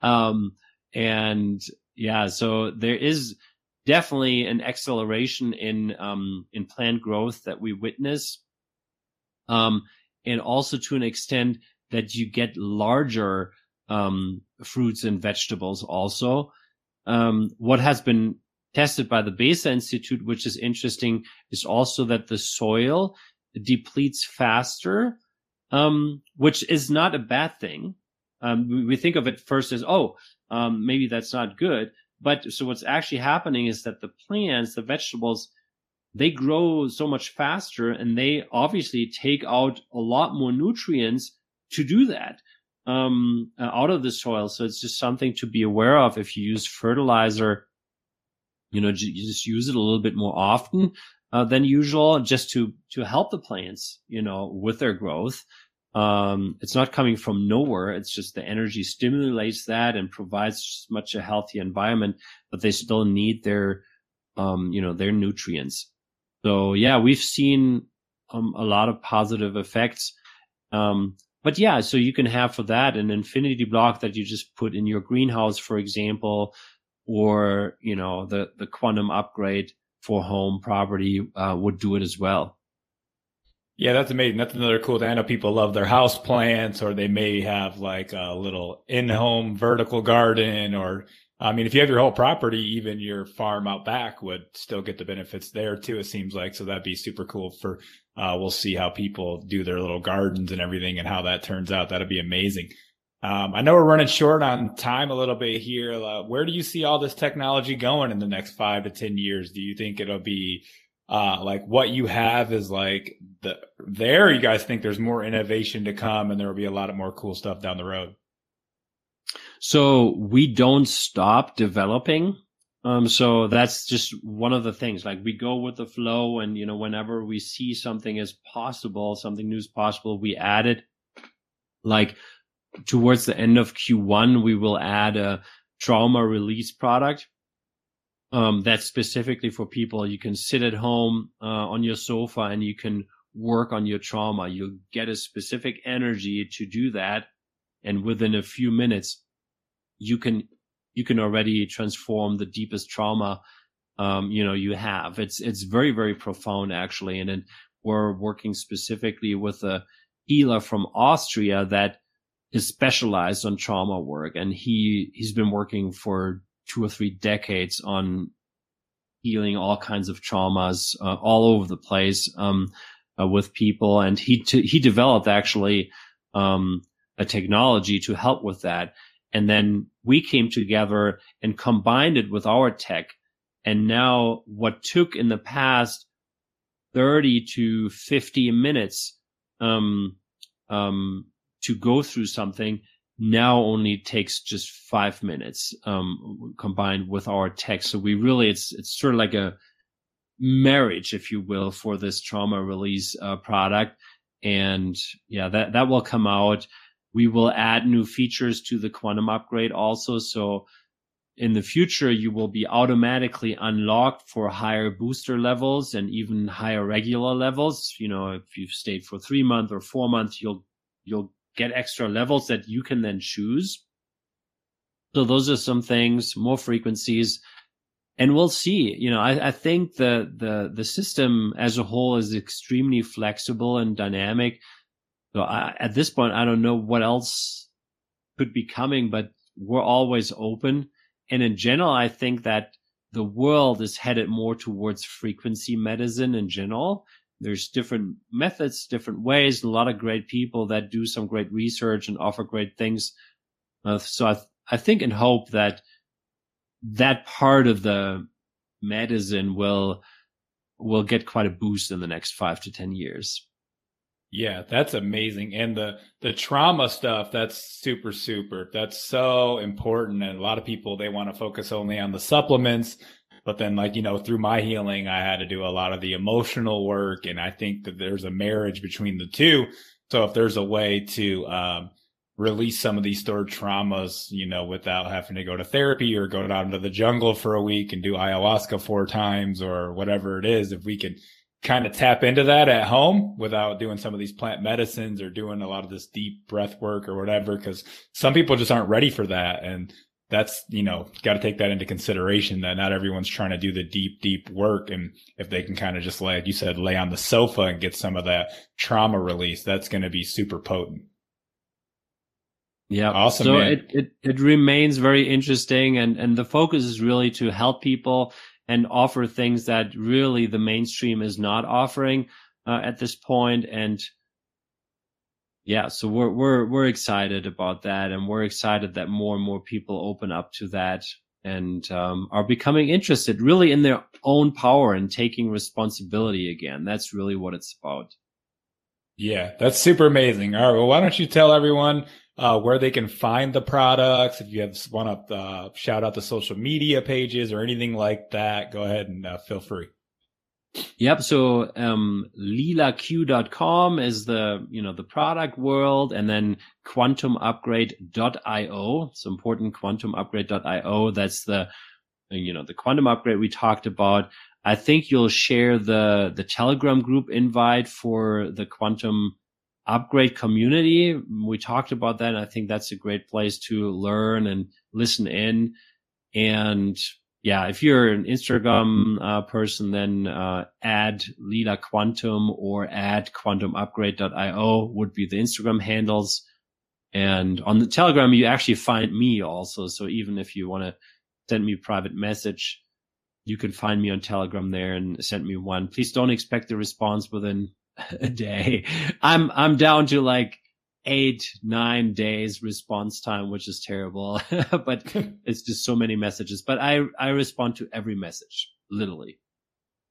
Um, and yeah, so there is definitely an acceleration in um, in plant growth that we witness, um, and also to an extent that you get larger um, fruits and vegetables. Also, um, what has been tested by the Besa Institute, which is interesting, is also that the soil depletes faster, um, which is not a bad thing. Um, we, think of it first as, oh, um, maybe that's not good. But so what's actually happening is that the plants, the vegetables, they grow so much faster and they obviously take out a lot more nutrients to do that um, uh, out of the soil. So it's just something to be aware of if you use fertilizer you know, you just use it a little bit more often uh, than usual just to, to help the plants, you know, with their growth. Um, it's not coming from nowhere. It's just the energy stimulates that and provides much a healthy environment, but they still need their, um, you know, their nutrients. So yeah, we've seen um, a lot of positive effects. Um, but yeah, so you can have for that an infinity block that you just put in your greenhouse, for example, or, you know, the, the quantum upgrade for home property uh, would do it as well. Yeah, that's amazing. That's another cool thing. I know people love their house plants or they may have like a little in-home vertical garden or I mean, if you have your whole property, even your farm out back would still get the benefits there too. It seems like so that'd be super cool. For uh, we'll see how people do their little gardens and everything and how that turns out. That'd be amazing. Um, I know we're running short on time a little bit here. Uh, where do you see all this technology going in the next five to ten years? Do you think it'll be uh, like what you have is like the there? You guys think there's more innovation to come, and there will be a lot of more cool stuff down the road? So we don't stop developing. Um, so that's just one of the things. Like we go with the flow, and you know, whenever we see something is possible, something new is possible, we add it. Like towards the end of Q1, we will add a trauma release product. Um, that's specifically for people. You can sit at home uh, on your sofa and you can work on your trauma. You'll get a specific energy to do that, and within a few minutes, you can you can already transform the deepest trauma um, you know you have. It's it's very very profound actually. And then we're working specifically with a healer from austria that is specialized on trauma work. And he he's been working for two or three decades on healing all kinds of traumas uh, all over the place um, uh, with people. And he t- he developed actually um, a technology to help with that and then we came together and combined it with our tech. And now what took in the past 30 to 50 minutes, um, um, to go through something now only takes just five minutes, um, combined with our tech. So we really, it's, it's sort of like a marriage, if you will, for this trauma release, uh, product. And yeah, that, that will come out we will add new features to the quantum upgrade also. So in the future, you will be automatically unlocked for higher booster levels and even higher regular levels. You know, if you've stayed for three months or four months, you'll, you'll get extra levels that you can then choose. So those are some things, more frequencies. And we'll see, you know, I, I think the, the, the system as a whole is extremely flexible and dynamic. So I, at this point, I don't know what else could be coming, but we're always open. And in general, I think that the world is headed more towards frequency medicine in general. There's different methods, different ways, a lot of great people that do some great research and offer great things. Uh, so I, th- I think and hope that that part of the medicine will will get quite a boost in the next five to ten years. Yeah, that's amazing. And the the trauma stuff, that's super super. That's so important and a lot of people they want to focus only on the supplements, but then like, you know, through my healing, I had to do a lot of the emotional work and I think that there's a marriage between the two. So if there's a way to um, release some of these stored traumas, you know, without having to go to therapy or go out into the jungle for a week and do ayahuasca four times or whatever it is, if we can kind of tap into that at home without doing some of these plant medicines or doing a lot of this deep breath work or whatever. Cause some people just aren't ready for that. And that's, you know, got to take that into consideration that not everyone's trying to do the deep, deep work. And if they can kind of just like you said, lay on the sofa and get some of that trauma release, that's going to be super potent. Yeah. Awesome. So man. it, it, it remains very interesting and, and the focus is really to help people and offer things that really the mainstream is not offering uh, at this point. And yeah so we're we're we're excited about that and we're excited that more and more people open up to that and um, are becoming interested really in their own power and taking responsibility again. That's really what it's about. Yeah that's super amazing. All right well why don't you tell everyone uh, where they can find the products. If you have want to uh, shout out the social media pages or anything like that, go ahead and uh, feel free. Yep. So, um, leelaq.com is the, you know, the product world and then quantumupgrade.io. It's important quantumupgrade.io. That's the, you know, the quantum upgrade we talked about. I think you'll share the, the telegram group invite for the quantum upgrade community. We talked about that. I think that's a great place to learn and listen in. And yeah, if you're an Instagram uh, person, then uh, add Leela Quantum or add quantumupgrade.io would be the Instagram handles. And on the Telegram, you actually find me also. So even if you want to send me a private message, you can find me on Telegram there and send me one. Please don't expect a response within a day. I'm I'm down to like eight, nine days response time, which is terrible. but it's just so many messages. But I I respond to every message, literally.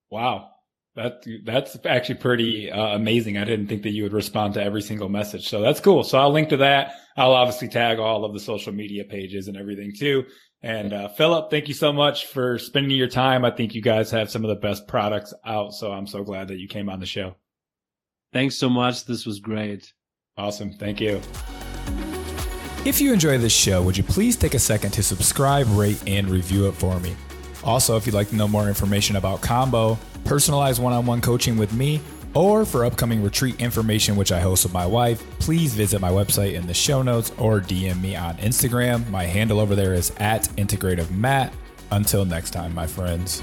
Wow. That that's actually pretty uh, amazing. I didn't think that you would respond to every single message. So that's cool. So I'll link to that. I'll obviously tag all of the social media pages and everything too. And uh, Philipp, thank you so much for spending your time. I think you guys have some of the best products out. So I'm so glad that you came on the show. Thanks so much. This was great. Awesome. Thank you. If you enjoy this show, would you please take a second to subscribe, rate, and review it for me? Also, if you'd like to know more information about Kambo, personalized one on one coaching with me, or for upcoming retreat information, which I host with my wife, please visit my website in the show notes or DM me on Instagram. My handle over there is at Integrative Matt. Until next time, my friends.